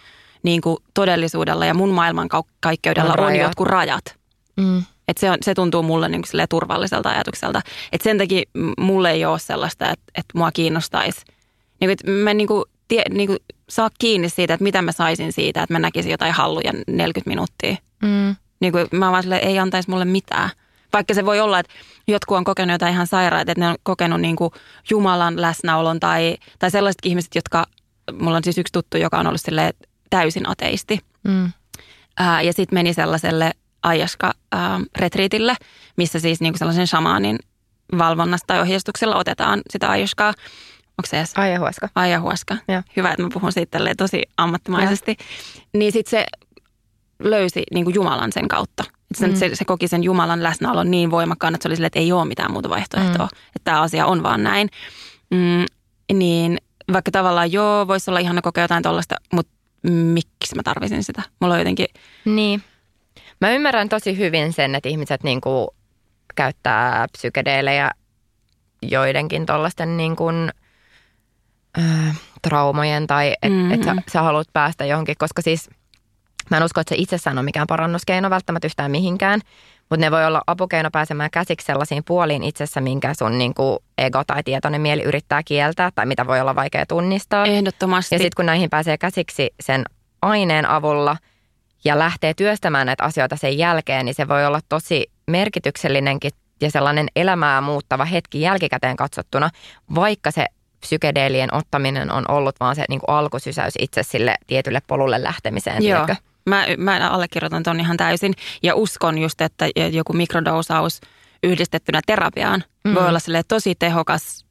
niin kuin todellisuudella ja mun maailmankaikkeudella On on, rajat. jotkut rajat. Mm. Et se, on, se tuntuu mulle niin kuin turvalliselta ajatukselta. Et sen takia mulle ei ole sellaista, että, että mua kiinnostaisi. Niin kuin, että mä niin kuin, tie, niin kuin, saa kiinni siitä, että mitä mä saisin siitä, että mä näkisin jotain halluja 40 minuuttia. Mm. Niin kuin, mä vaan silleen, ei antaisi mulle mitään. Vaikka se voi olla, että jotkut on kokenut jotain ihan sairaita, että ne on kokenut niin kuin Jumalan läsnäolon tai, tai sellaiset ihmiset, jotka, mulla on siis yksi tuttu, joka on ollut silleen täysin ateisti. Mm. Ää, ja sitten meni sellaiselle Ayaska-retriitille, missä siis niinku sellaisen shamaanin valvonnasta tai ohjeistuksella otetaan sitä Ayaskaa. Onko se edes? Ayahuasca. Ayahuasca. Joo. Hyvä, että mä puhun siitä tosi ammattimaisesti. Niin sitten se löysi niinku Jumalan sen kautta. Sen, Mm. se, se koki sen Jumalan läsnäolon niin voimakkaan, että se oli silleen, että ei ole mitään muuta vaihtoehtoa. Mm. Että tämä asia on vaan näin. Mm, niin vaikka tavallaan joo, voisi olla ihana kokea jotain tuollaista, mutta miksi mä tarvisin sitä? Mulla on jotenkin, Niin. Mä ymmärrän tosi hyvin sen, että ihmiset niinku käyttää psykedeelejä joidenkin tuollaisten niinku, äh, traumojen tai että Mhm. et sä, sä haluat päästä johonkin, koska siis mä en usko, että se itsessään on mikään parannuskeino välttämättä yhtään mihinkään, mutta ne voi olla apukeino pääsemään käsiksi sellaisiin puoliin itsessä, minkä sun niinku ego tai tietoinen mieli yrittää kieltää tai mitä voi olla vaikea tunnistaa. ehdottomasti. Ja sitten kun näihin pääsee käsiksi sen aineen avulla ja lähtee työstämään näitä asioita sen jälkeen, niin se voi olla tosi merkityksellinenkin ja sellainen elämää muuttava hetki jälkikäteen katsottuna, vaikka se psykedeelien ottaminen on ollut vaan se niin kuin alkusysäys itse sille tietylle polulle lähtemiseen. Joo. tiedätkö? Mä, mä allekirjoitan ton ihan täysin ja uskon just, että joku mikrodousaus yhdistettynä terapiaan Mm. voi olla sille tosi tehokas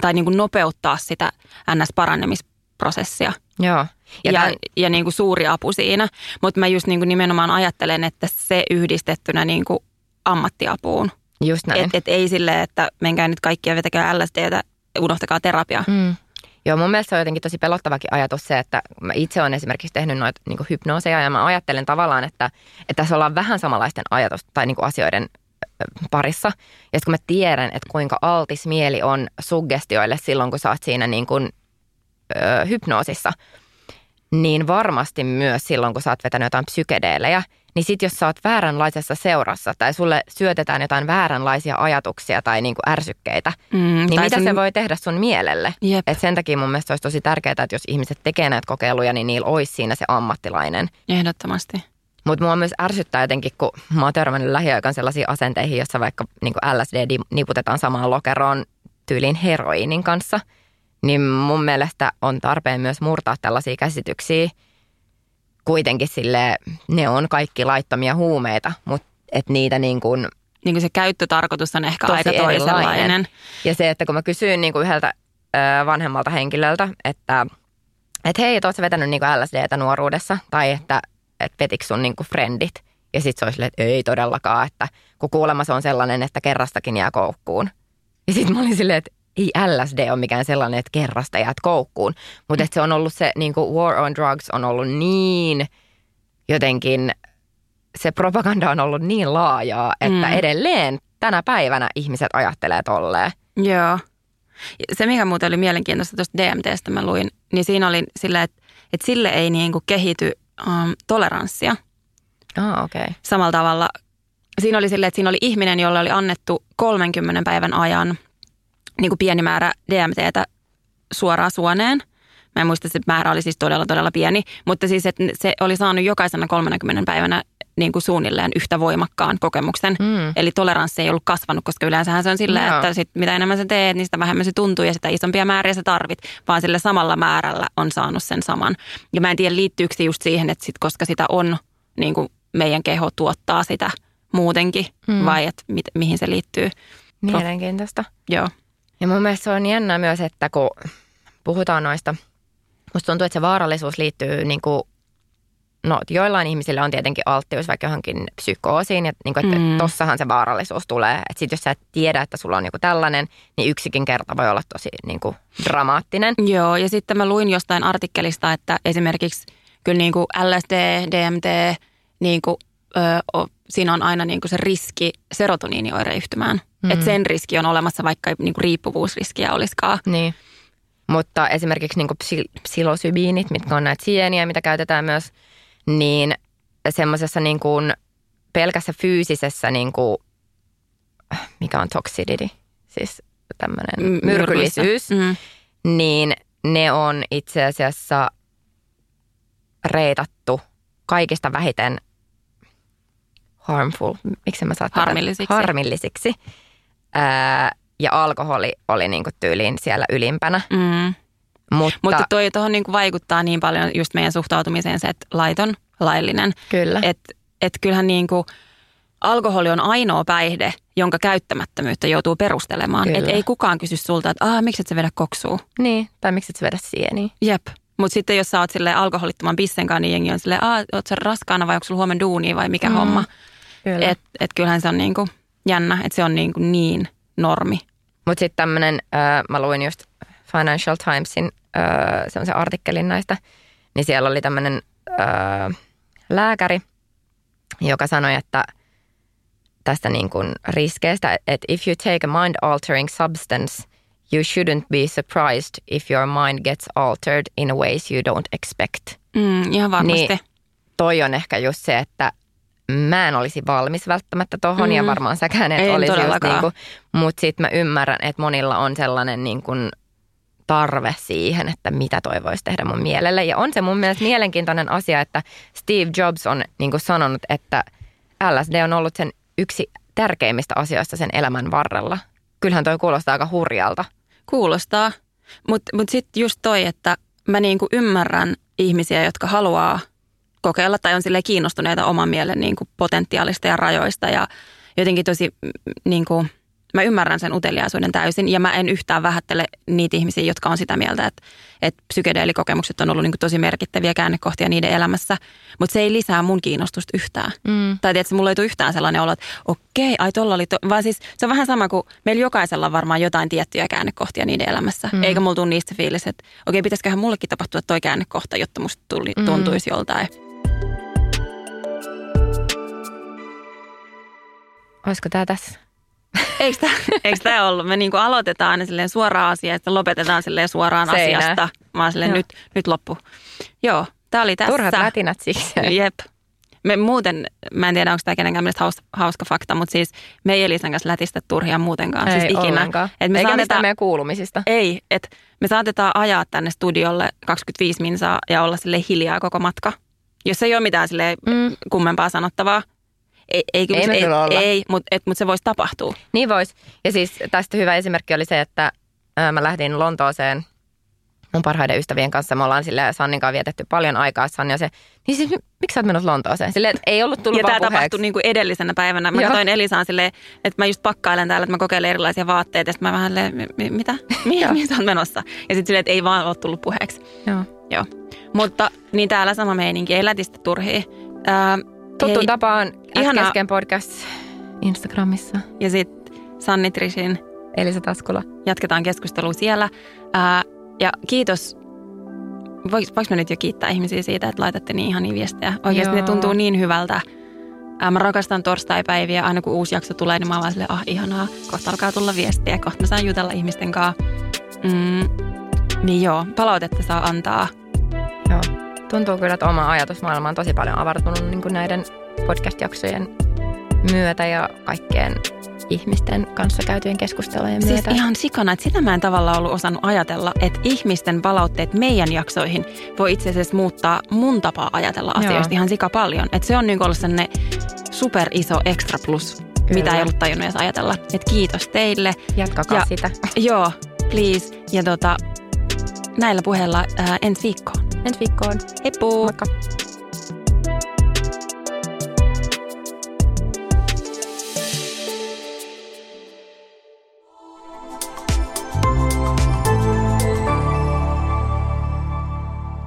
tai niin kuin nopeuttaa sitä NS-parannemisprosessia. Joo. Ja, Ja, tämän, ja niin kuin suuri apu siinä. Mutta mä just niin kuin nimenomaan ajattelen, että se yhdistettynä niin kuin ammattiapuun. just näin. Että et ei silleen, että menkää nyt kaikkia vetäkää LSDtä, unohtakaa terapia. Mm. Joo, mun mielestä se on jotenkin tosi pelottavakin ajatus se, että mä itse olen esimerkiksi tehnyt noita niin hypnooseja ja mä ajattelen tavallaan, että, että tässä ollaan vähän samanlaisten ajatus tai niin asioiden parissa. Ja kun mä tiedän, että kuinka altis mieli on suggestioille silloin, kun sä oot siinä niin kuin, ö, hypnoosissa, niin varmasti myös silloin, kun sä oot vetänyt jotain psykedeelejä, niin sit jos sä oot vääränlaisessa seurassa tai sulle syötetään jotain vääränlaisia ajatuksia tai niin kuin ärsykkeitä, Mm, niin mitä sen- se voi tehdä sun mielelle? Jep. Et sen takia mun mielestä olisi tosi tärkeää, että jos ihmiset tekee näitä kokeiluja, niin niillä olisi siinä se ammattilainen. Ehdottomasti. Mutta mua myös ärsyttää jotenkin, kun mä oon törmännyt lähiaikaan sellaisiin asenteihin, jossa vaikka niin LSD niputetaan samaan lokeroon tyyliin heroiinin kanssa. Niin mun mielestä on tarpeen myös murtaa tällaisia käsityksiä. Kuitenkin sille ne on kaikki laittomia huumeita, mutta et niitä niin kuin Niin kuin se käyttötarkoitus on ehkä aika erilainen. toisenlainen. Ja se, että kun mä kysyin niin kuin yhdeltä ö, vanhemmalta henkilöltä, että et hei, et oot sä vetänyt niin kuin LSDtä nuoruudessa, tai että et vetikö sun niin kuin frendit? Ja sitten se oli silleen, että ei todellakaan, että kun kuulemma se on sellainen, että kerrastakin jää koukkuun. Ja sitten mä olin silleen, että ei LSD ole mikään sellainen, että kerrasta jäät koukkuun. Mutta se on ollut se niin kuin war on drugs on ollut niin jotenkin, se propaganda on ollut niin laajaa, että Mm. edelleen tänä päivänä ihmiset ajattelee tolleen. Joo. Se, mikä muuten oli mielenkiintoista tuosta DMTstä mä luin, niin siinä oli silleen, että, että sille ei niin kuin kehity um, toleranssia Ah, okei. Okay. samalla tavalla. Siinä oli silleen, että siinä oli ihminen, jolle oli annettu 30 päivän ajan niin kuin pieni määrä DMTtä suoraan suoneen. Mä en muista, se määrä oli siis todella, todella pieni, mutta siis että se oli saanut jokaisena 30 päivänä niin kuin suunnilleen yhtä voimakkaan kokemuksen. Mm. Eli toleranssi ei ollut kasvanut, koska yleensähän se on silleen, Joo. että sit mitä enemmän sä teet, niin sitä vähemmän se tuntuu ja sitä isompia määriä sä tarvit, vaan sillä samalla määrällä on saanut sen saman. Ja mä en tiedä, liittyykö se just siihen, että sit, koska sitä on, niin kuin meidän keho tuottaa sitä muutenkin, Mm. vai että mit, mihin se liittyy. Mielenkiintoista. Joo. Ja mun mielestä se on jännä myös, että kun puhutaan noista, musta tuntuu, että se vaarallisuus liittyy niin kuin no joillain ihmisillä on tietenkin alttius vaikka johonkin psykoosiin, ja niin kuin, että mm. tossahan se vaarallisuus tulee. Että sit jos sä et tiedä, että sulla on joku tällainen, niin yksikin kerta voi olla tosi niin kuin, dramaattinen. Joo, ja sitten mä luin jostain artikkelista, että esimerkiksi kyllä niin kuin LSD, DMT, niin kuin, ö, siinä on aina niin kuin se riski serotoniinioireyhtymään. Mm. Että sen riski on olemassa, vaikka ei niin kuin riippuvuusriskiä olisikaan. Niin. Mutta esimerkiksi niin psy- psilosybiinit, mitkä on näitä sieniä, mitä käytetään myös, niin semmoisessa niin kuin pelkässä fyysisessä, niin kuin, mikä on toxidity, siis tämmöinen myrkyllisyys, mm. niin ne on itse asiassa reitattu kaikista vähiten harmful, miksi mä saat harmillisiksi. harmillisiksi. Ää, ja alkoholi oli niinku tyyliin siellä ylimpänä. Mm. Mutta, Mutta toi tuohon niinku vaikuttaa niin paljon just meidän suhtautumiseen se, että laiton, laillinen. Kyllä. Että et kyllähän niinku, alkoholi on ainoa päihde, jonka käyttämättömyyttä joutuu perustelemaan. Että ei kukaan kysy sulta, että Aa, miksi et sä vedä koksua? Niin, tai miksi et sä vedä sieniä? Jep. Mutta sitten jos sä oot sille alkoholittoman pissenkaan, niin jengi on silleen, Aa, oot sä raskaana vai onko sulla huomenna duunia vai mikä mm. homma? Kyllä. Et, et kyllähän se on niinku jännä, että se on niinku niin normi. Mutta sitten tämmöinen, äh, mä luin just Financial Timesin äh, semmoisen artikkelin näistä, niin siellä oli tämmöinen äh, lääkäri, joka sanoi, että tästä niin kuin riskeistä, että if you take a mind-altering substance, you shouldn't be surprised if your mind gets altered in ways you don't expect. Mm, ihan varmasti. Niin toi on ehkä just se, että mä en olisi valmis välttämättä tohon mm. ja varmaan säkään et olisi just todellakaan. niinku, mutta sitten mä ymmärrän, että monilla on sellainen niin kuin tarve siihen, että mitä toi voisi tehdä mun mielelle. Ja on se mun mielestä mielenkiintoinen asia, että Steve Jobs on niin kuin sanonut, että LSD on ollut sen yksi tärkeimmistä asioista sen elämän varrella. Kyllähän toi kuulostaa aika hurjalta. Kuulostaa. Mutta mut sitten just toi, että mä niinku ymmärrän ihmisiä, jotka haluaa kokeilla tai on sille kiinnostuneita oman mielen niinku potentiaalista ja rajoista ja jotenkin tosi mm, niinku, mä ymmärrän sen uteliaisuuden täysin ja mä en yhtään vähättele niitä ihmisiä, jotka on sitä mieltä, että, että psykedeelikokemukset on ollut niinku tosi merkittäviä käännekohtia niiden elämässä, mutta se ei lisää mun kiinnostusta yhtään. Mm. Tai tiedätkö, mulla ei tule yhtään sellainen olo, että okei, ai tolla oli, to... vaan siis se on vähän sama kuin meillä jokaisella on varmaan jotain tiettyjä käännekohtia niiden elämässä. Mm. Eikä mulla tule niistä fiilis, että okei, pitäisiköhän mullekin tapahtua toi käännekohta, jotta musta tuli, Mm. tuntuisi joltain. Olisiko tämä tässä? Eikö tämä, eikö tämä ollut? Me niinku aloitetaan silleen suoraan asiaan, että lopetetaan silleen suoraan Seinään. asiasta. Mä oon nyt, nyt loppu. Joo, tämä oli tässä. Turhat lätinät siksi. Jep. Me muuten, mä en tiedä onko tämä kenenkään mielestä hauska, hauska fakta, mutta siis me ei Elisan kanssa lätistä turhia muutenkaan. Ei siis ikinä. ollenkaan. Et me Eikä saatetaan- mistään meidän kuulumisista. Ei, että me saatetaan ajaa tänne studiolle 25 minsaa ja olla sille hiljaa koko matka. Jos ei ole mitään sille Mm. kummempaa sanottavaa. Ei, ei, Ei ei, olla. ei mutta mut se voisi tapahtua. Niin vois. Ja siis tästä hyvä esimerkki oli se, että ää, mä lähdin Lontooseen mun parhaiden ystävien kanssa. Me ollaan sille Sannin kanssa vietetty paljon aikaa. Sanni on se, niin siis miksi sä oot menossa Lontooseen? Silleen, että ei ollut tullut Ja tämä tapahtui niin kuin edellisenä päivänä. Mä Joo. katsoin Elisaan silleen, että mä just pakkailen täällä, että mä kokeilen erilaisia vaatteita. Ja sitten mä vähän silleen, "Mi- mi- mitä? (laughs) Mihin, mihin sä oot menossa? Ja sitten silleen, että ei vaan ole tullut puheeksi. Joo. Joo. Mutta niin täällä sama meininki, ei lätistä turhia. Ää, Tuttuun hei, tapaan ihanaa. Äsken podcast Instagramissa. Ja sitten Sanni Trishin Elisa Taskula. jatketaan keskustelua siellä. Ää, ja kiitos. Voinko mä nyt jo kiittää ihmisiä siitä, että laitatte niin ihania viestejä? Oikeasti ne Joo. tuntuu niin hyvältä. Ää, mä rakastan torstaipäiviä. Aina kun uusi jakso tulee, niin mä oon vaan silleen, ah ihanaa, kohta alkaa tulla viestiä. Kohta mä saan jutella ihmisten kanssa. Mm, niin joo, palautetta saa antaa. Joo. Tuntuu kyllä, että oma ajatusmaailma on tosi paljon avartunut niin kuin näiden podcast-jaksojen myötä ja kaikkien ihmisten kanssa käytyjen keskustelujen Siis myötä. ihan sikana, että sitä mä en tavallaan ollut osannut ajatella, että ihmisten palautteet meidän jaksoihin voi itse asiassa muuttaa mun tapaa ajatella asioista Joo. ihan sika paljon. Että se on niin ollut sellainen super iso extra plus, Kyllä. mitä ei ollut tajunnut edes ajatella. Että kiitos teille. Jatkakaa Ja- sitä. Joo, please. Ja tota, näillä puheilla ää, ensi viikkoon. Ensi viikkoon. Heippu! Moikka!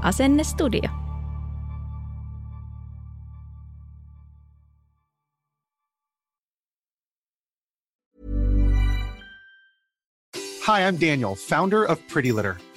Asenne Studio. Hi, I'm Daniel, founder of Pretty Litter.